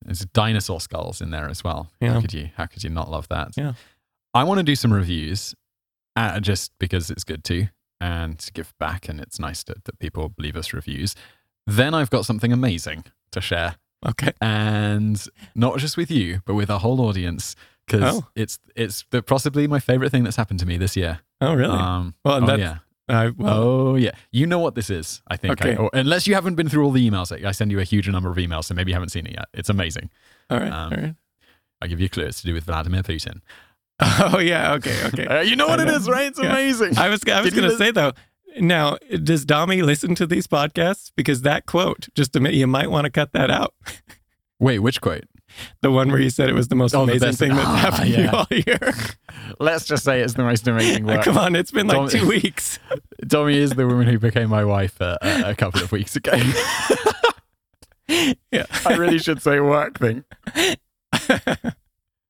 There's dinosaur skulls in there as well. Yeah. How could you? How could you not love that? Yeah. I want to do some reviews, uh, just because it's good to and to give back, and it's nice to, that people leave us reviews. Then I've got something amazing to share, Okay. and not just with you, but with our whole audience, because Oh. it's it's the, possibly my favorite thing that's happened to me this year. Oh, really? Um, well, oh yeah. I, well, Oh yeah, you know what this is. I think. I- Okay. or- unless you haven't been through all the emails, I I send you a huge number of emails, so maybe you haven't seen it yet. It's amazing. all right. um, all right. I'll give you a clue. It's to do with Vladimir Putin. [laughs] Oh yeah. Okay. Okay. [laughs] Uh, you know what I it know. is, right? It's Yeah. amazing. I was I was going to say though. Now, does Dami listen to these podcasts? Because that quote, just a minute, you might want to cut that out. [laughs] Wait, which quote? The one where you said it was the most Oh, amazing best- thing that's [laughs] Ah, happened to you all year. [laughs] Let's just say it's the most amazing [laughs] work. Come on, it's been like Don't- two weeks. Tommy is the woman who became my wife uh, a, couple of weeks ago. Yeah. I really should say work thing.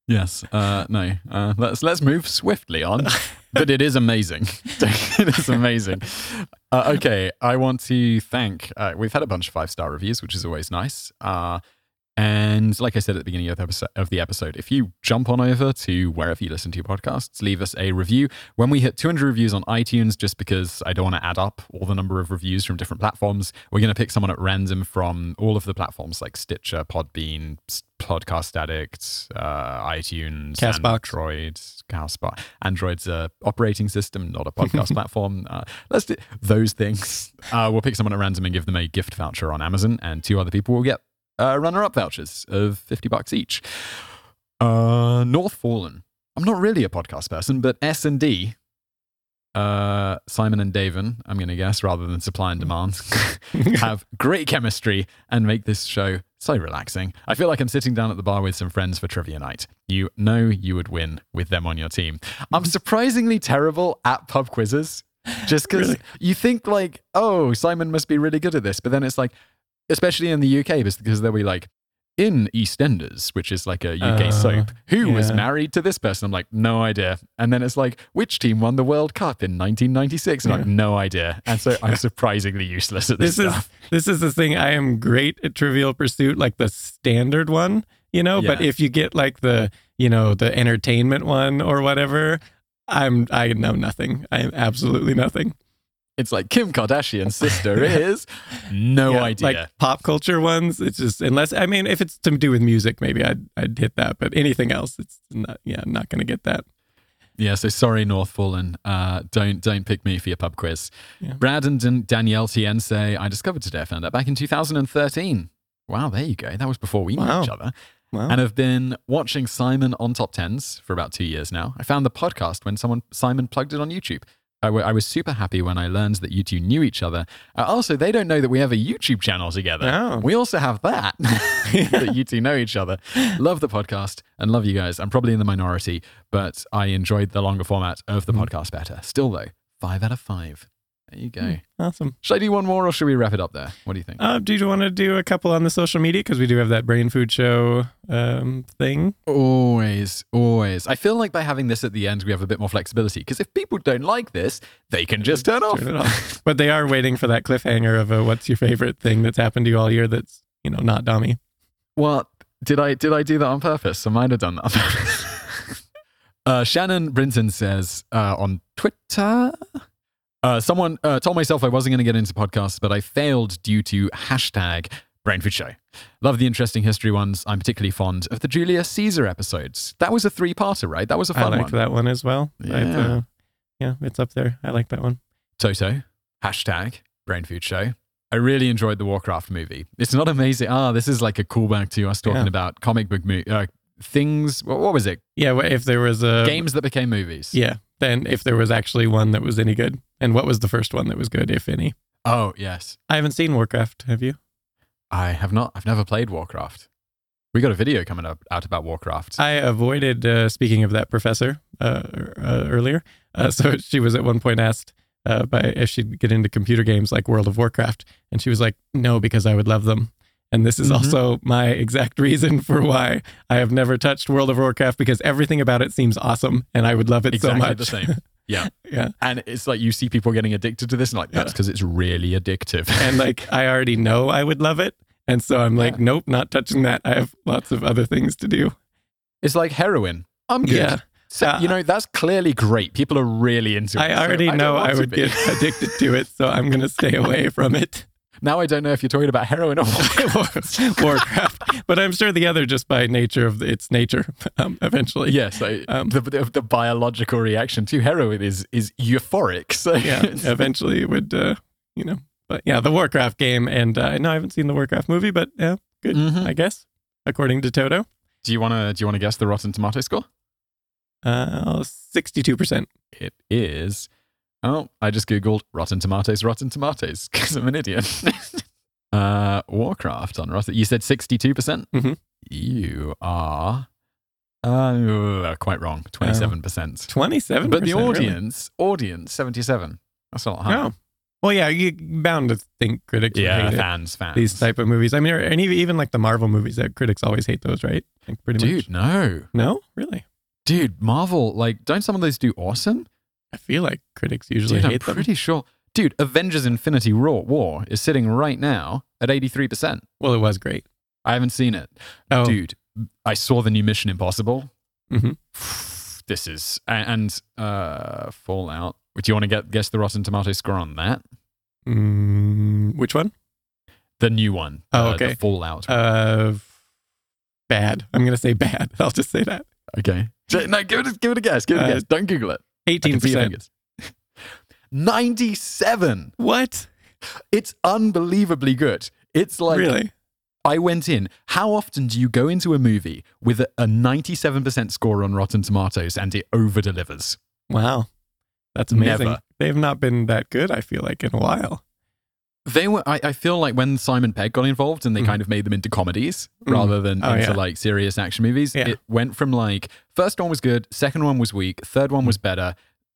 Yes. Uh, no. Uh, let's let's move swiftly on. But it is amazing. it is amazing. Uh, okay, I want to thank. Uh, we've had a bunch of five star reviews, which is always nice. And like I said at the beginning of the, episode, of the episode, if you jump on over to wherever you listen to your podcasts, leave us a review. When we hit 200 reviews on iTunes, just because I don't want to add up all the number of reviews from different platforms, we're going to pick someone at random from all of the platforms like Stitcher, Podbean, Podcast Addict, uh, iTunes, Castbox. Android, Castbox. Android's a operating system, not a podcast [laughs] platform. Uh, let's do those things. Uh, we'll pick someone at random and give them a gift voucher on Amazon, and two other people will get uh, runner-up vouchers of 50 bucks each. Uh, North Fallen. I'm not really a podcast person, but S&D, uh, Simon and Daven, I'm going to guess, rather than supply and demand, [laughs] have great chemistry and make this show so relaxing. I feel like I'm sitting down at the bar with some friends for trivia night. You know you would win with them on your team. I'm surprisingly terrible at pub quizzes. Just because Really? you think like, oh, Simon must be really good at this, but then it's like, especially in the UK, because they'll be like, in EastEnders, which is like a UK Uh, soap, who was married to this person? I'm like, no idea. And then it's like, which team won the World Cup in 1996? I'm like, no idea. And so I'm surprisingly useless at this, this is this is the thing. I am great at Trivial Pursuit, like the standard one, you know. But if you get like the you know the entertainment one or whatever, I'm I know nothing. I am absolutely nothing. It's like Kim Kardashian's sister [laughs] is no Yeah, idea. Like pop culture ones, it's just unless I mean if it's to do with music, maybe I'd I'd hit that. But anything else, it's not. Yeah, I'm not gonna get that. Yeah, so sorry, North Fallen. Uh, don't don't pick me for your pub quiz. Yeah. Brad and Dan- Danielle TN say I discovered today. I found out back in 2013. Wow, there you go. That was before we knew each other. Wow. And have been watching Simon on Top Tens for about two years now. I found the podcast when someone Simon plugged it on YouTube. I, w- I was super happy when I learned that you two knew each other. Uh, also, they don't know that we have a YouTube channel together. Oh. We also have that, [laughs] that you two know each other. Love the podcast and love you guys. I'm probably in the minority, but I enjoyed the longer format of the Mm. podcast better. Still, though, five out of five. There you go. awesome. Should I do one more or should we wrap it up there? What do you think? Uh, do you want to do a couple on the social media because we do have that brain food show um, thing? Always, always. I feel like by having this at the end, we have a bit more flexibility. Because if people don't like this, they can just turn off. Turn off. but they are waiting for that cliffhanger of a, what's your favorite thing that's happened to you all year that's you know not dummy. Well, did I did I do that on purpose? I might have done that. On purpose. [laughs] uh, Shannon Brinton says uh, on Twitter. Uh, someone uh, told myself I wasn't going to get into podcasts, but I failed due to hashtag Brain Food Show. Love the interesting history ones. I'm particularly fond of the Julius Caesar episodes. That was a three-parter, right? That was a fun one. liked one. that one as well. Yeah. uh, yeah, it's up there. I like that one. Toto, hashtag Brain Food Show. I really enjoyed the Warcraft movie. It's not amazing. Ah, this is like a callback to us talking Yeah. about comic book mo- uh, things. What, what was it? Yeah, if there was a Games that became movies. Yeah, then if there was actually one that was any good, and what was the first one that was good, if any? Oh yes. I haven't seen Warcraft. Have you? I have not. I've never played Warcraft. We got a video coming up out about Warcraft. I avoided uh, speaking of that professor uh, uh, earlier. Uh, so [laughs] she was at one point asked uh, by if she'd get into computer games like World of Warcraft, and she was like, "No, because I would love them." And this is Mhm. also my exact reason for why I have never touched World of Warcraft because everything about it seems awesome, and I would love it exactly so much. the same. Yeah. [laughs] yeah, And it's like you see people getting addicted to this, and like that's Yeah. because it's really addictive. [laughs] and like I already know I would love it, and so I'm like, Yeah. nope, not touching that. I have lots of other things to do. it's like heroin. I'm good. Yeah. So, Uh, you know, that's clearly great. People are really into it. I already don't know want I would get addicted to it, so I'm gonna stay [laughs] away from it. Now I don't know if you're talking about heroin or [laughs] Warcraft, but I'm sure the other just by nature of its nature, um, eventually. yes, I, Um, the, the the biological reaction to heroin is is euphoric. So yeah, eventually it would, uh, you know. But yeah, the Warcraft game, and uh, no, I haven't seen the Warcraft movie, but yeah, good, Mhm. I guess, according to Toto. do you want to do you want to guess the Rotten Tomato score? Uh, sixty-two percent. It is. Oh, I just googled Rotten Tomatoes, Rotten Tomatoes [laughs] because I'm an idiot. [laughs] uh, Warcraft on Rotten. You said sixty-two percent. Mhm. You are. Uh, quite wrong. Twenty-seven percent. Twenty-seven. But the audience, audience, seventy-seven. That's not high. Oh, well, yeah, you're bound to think critics yeah, hate it. fans, fans. These type of movies. I mean, and even even like the Marvel movies, that critics always hate those, right? Like pretty Dude, much. no, No, really. dude, Marvel. Like, don't some of those do awesome? I feel like critics usually Dude, I'm hate them. pretty sure. Dude, Avengers: Infinity War, is sitting right now at eighty-three percent. Well, it was great. I haven't seen it. Oh, Dude, I saw the new Mission Impossible. Mhm. [sighs] This is and, uh Fallout. Do you want to get guess the Rotten Tomato score on that? mm, which one? The new one. Oh, uh, okay. The Fallout. Uh, bad. I'm gonna say bad. [laughs] I'll just say that. okay. No, give it a, give it a guess. Give it a Uh, guess. Don't Google it. I Eighteen can see percent. fingers. [laughs] Ninety-seven. What? It's unbelievably good. It's like really? I went in. How often do you go into a movie with a, a 97% score on Rotten Tomatoes and it over delivers? Wow, that's amazing. Never. They've not been that good. I feel like in a while. They were. I, I feel like when Simon Pegg got involved and they Mhm. kind of made them into comedies Mhm. rather than Oh, into yeah. like serious action movies, Yeah. it went from like first one was good, second one was weak, third one was better.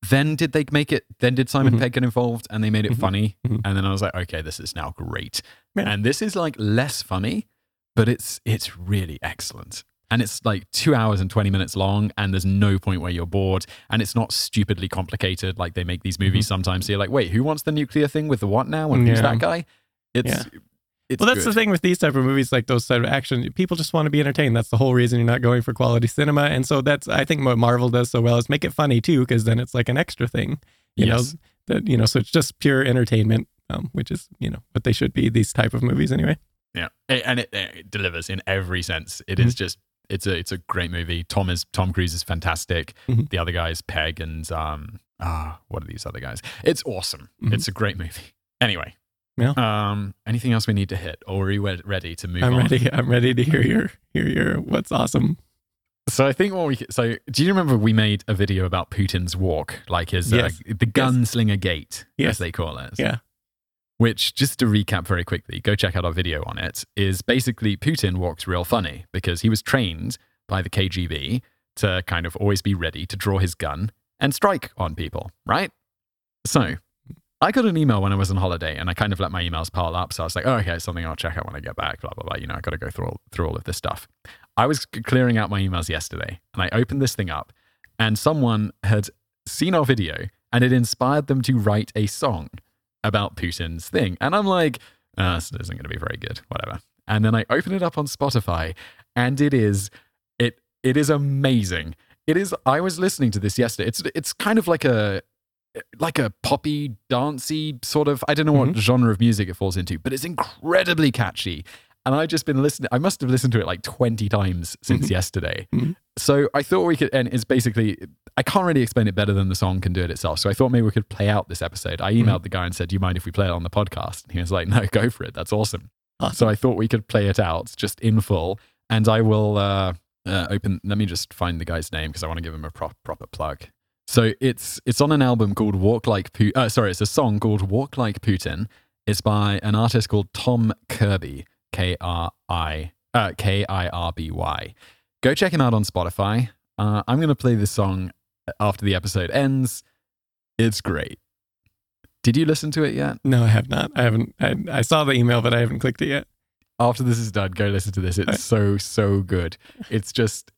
Then did they make it? Then did Simon Mhm. Pegg get involved and they made it Mhm. funny? Mhm. And then I was like, okay, this is now great. Yeah. And this is like less funny, but it's it's really excellent. And it's like two hours and 20 minutes long, and there's no point where you're bored. And it's not stupidly complicated like they make these movies sometimes. So you're like, wait, who wants the nuclear thing with the what now? And who's Mm-hmm. That guy? It's, Yeah. it's well, that's good. the thing with these type of movies, like those type of action. People just want to be entertained. That's the whole reason you're not going for quality cinema. And so that's I think what Marvel does so well is make it funny too, because then it's like an extra thing. You Yes. know that you know, so it's just pure entertainment, um, which is you know what they should be. These type of movies anyway. Yeah, and it, it delivers in every sense. It is Mm-hmm. just it's a it's a great movie. Tom is Tom Cruise is fantastic. Mhm. The other guys, Pegg and um ah, what are these other guys? It's awesome. Mhm. It's a great movie. Anyway, Yeah. Um, anything else we need to hit, or are we we- ready to move I'm on? ready. I'm ready to hear your hear your what's awesome. So I think what we so do you remember we made a video about Putin's walk, like his Yes. uh, the gunslinger gate, Yes. as they call it. Yeah. Which, just to recap very quickly, go check out our video on it, is basically Putin walks real funny because he was trained by the KGB to kind of always be ready to draw his gun and strike on people, right? So I got an email when I was on holiday and I kind of let my emails pile up. So I was like, oh, okay, it's something I'll check out when I get back, blah, blah, blah. You know, I got to go through all, through all of this stuff. I was clearing out my emails yesterday and I opened this thing up and someone had seen our video and it inspired them to write a song about Putin's thing. And I'm like, uh, this isn't going to be very good, whatever. And then I open it up on Spotify and it is, it, it is amazing. It is, I was listening to this yesterday. It's, it's kind of like a, like a poppy, dancey sort of, I don't know what genre of music it falls into, but it's incredibly catchy. And I've just been listening, I must have listened to it like 20 times since Mhm. yesterday. Mhm. So I thought we could, and it's basically, I can't really explain it better than the song can do it itself. So I thought maybe we could play out this episode. I emailed the guy and said, Do you mind if we play it on the podcast? And he was like, No, go for it. That's awesome. Awesome. So I thought we could play it out just in full. And I will uh, uh, open, let me just find the guy's name because I want to give him a pro- proper plug. So it's it's on an album called Walk Like Putin. Uh, sorry, it's a song called Walk Like Putin. It's by an artist called Tom Kirby. K R I uh, K I R B Y. Go check him out on Spotify. Uh, I'm going to play this song after the episode ends. It's great. Did you listen to it yet? No, I have not. I haven't. I, I saw the email, but I haven't clicked it yet. After this is done, go listen to this. It's Right. so so good. It's just,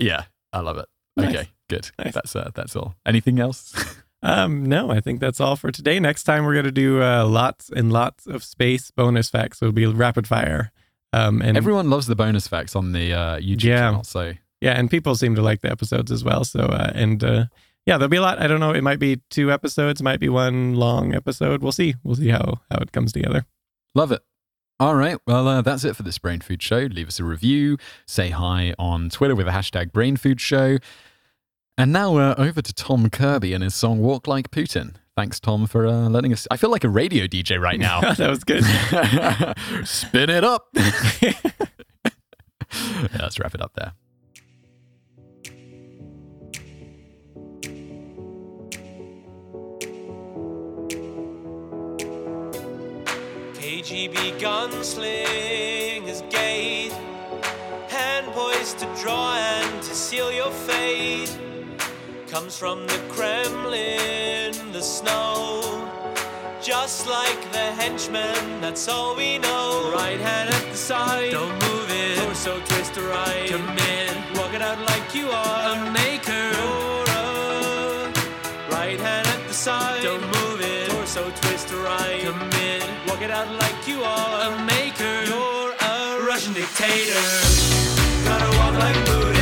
yeah, I love it. Nice. Okay, good. Nice. That's uh, that's all. Anything else? [laughs] Um, no, I think that's all for today. Next time we're gonna do uh, lots and lots of space bonus facts. So it'll be rapid fire. Um, and Everyone loves the bonus facts on the uh, YouTube Yeah. channel. So yeah, and people seem to like the episodes as well. So uh, and uh, yeah, there'll be a lot. I don't know. It might be two episodes. Might be one long episode. We'll see. We'll see how how it comes together. Love it. All right. Well, uh, that's it for this Brain Food Show. Leave us a review. Say hi on Twitter with the hashtag Brain Food Show. And now uh, over to Tom Kirby and his song Walk Like Putin. Thanks, Tom, for uh, letting us. I feel like a radio DJ right now. [laughs] that was good. [laughs] Spin it up. yeah, let's wrap it up there. KGB gunslingers gate, hand poised to draw and to seal your fate. Comes from the Kremlin, the snow. Just like the henchmen, that's all we know. Right hand at the side, don't move it. Torso twist right, commit. Walk it out like you are a maker. You're a right hand at the side, don't move it. Torso twist right, commit. Walk it out like you are a maker. You're a Russian dictator. Gotta walk like Putin,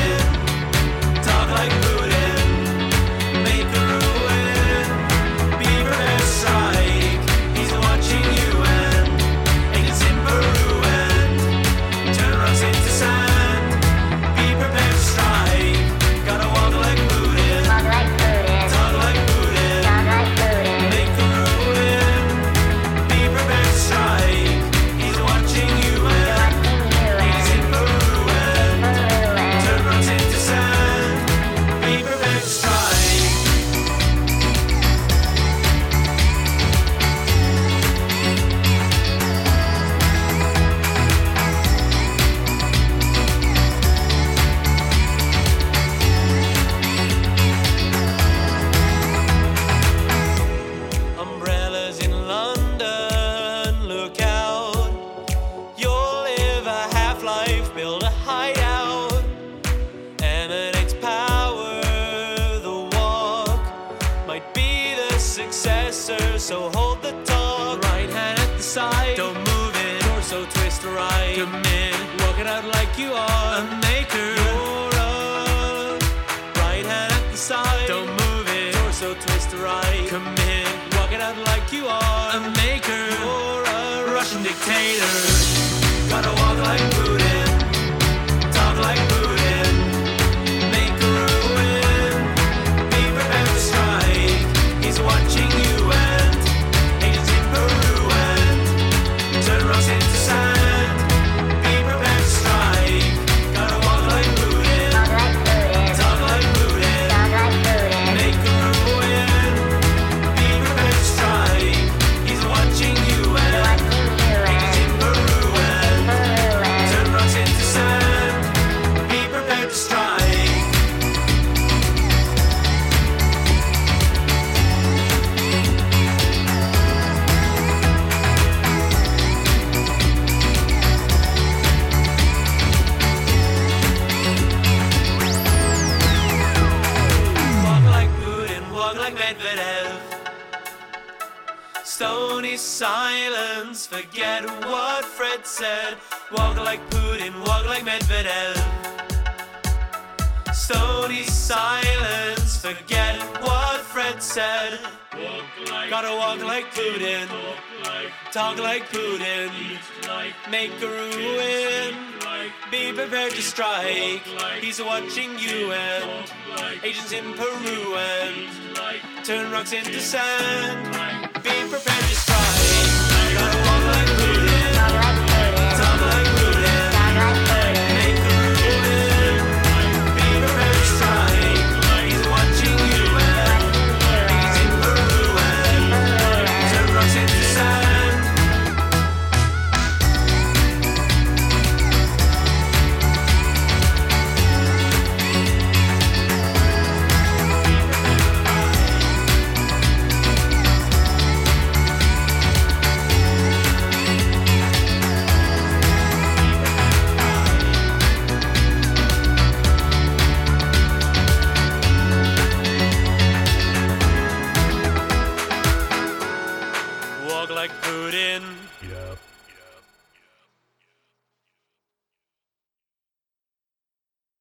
commit. Walk it out like you are a maker. You're a Russian dictator. Gotta walk like forget what Fred said. Walk like Putin, walk like Medvedev. Stony silence, forget what Fred said. Walk like Gotta walk like Putin, like talk like Putin, make a ruin, be prepared to strike. He's watching you and agents in Peru and turn rocks into sand. Be prepared.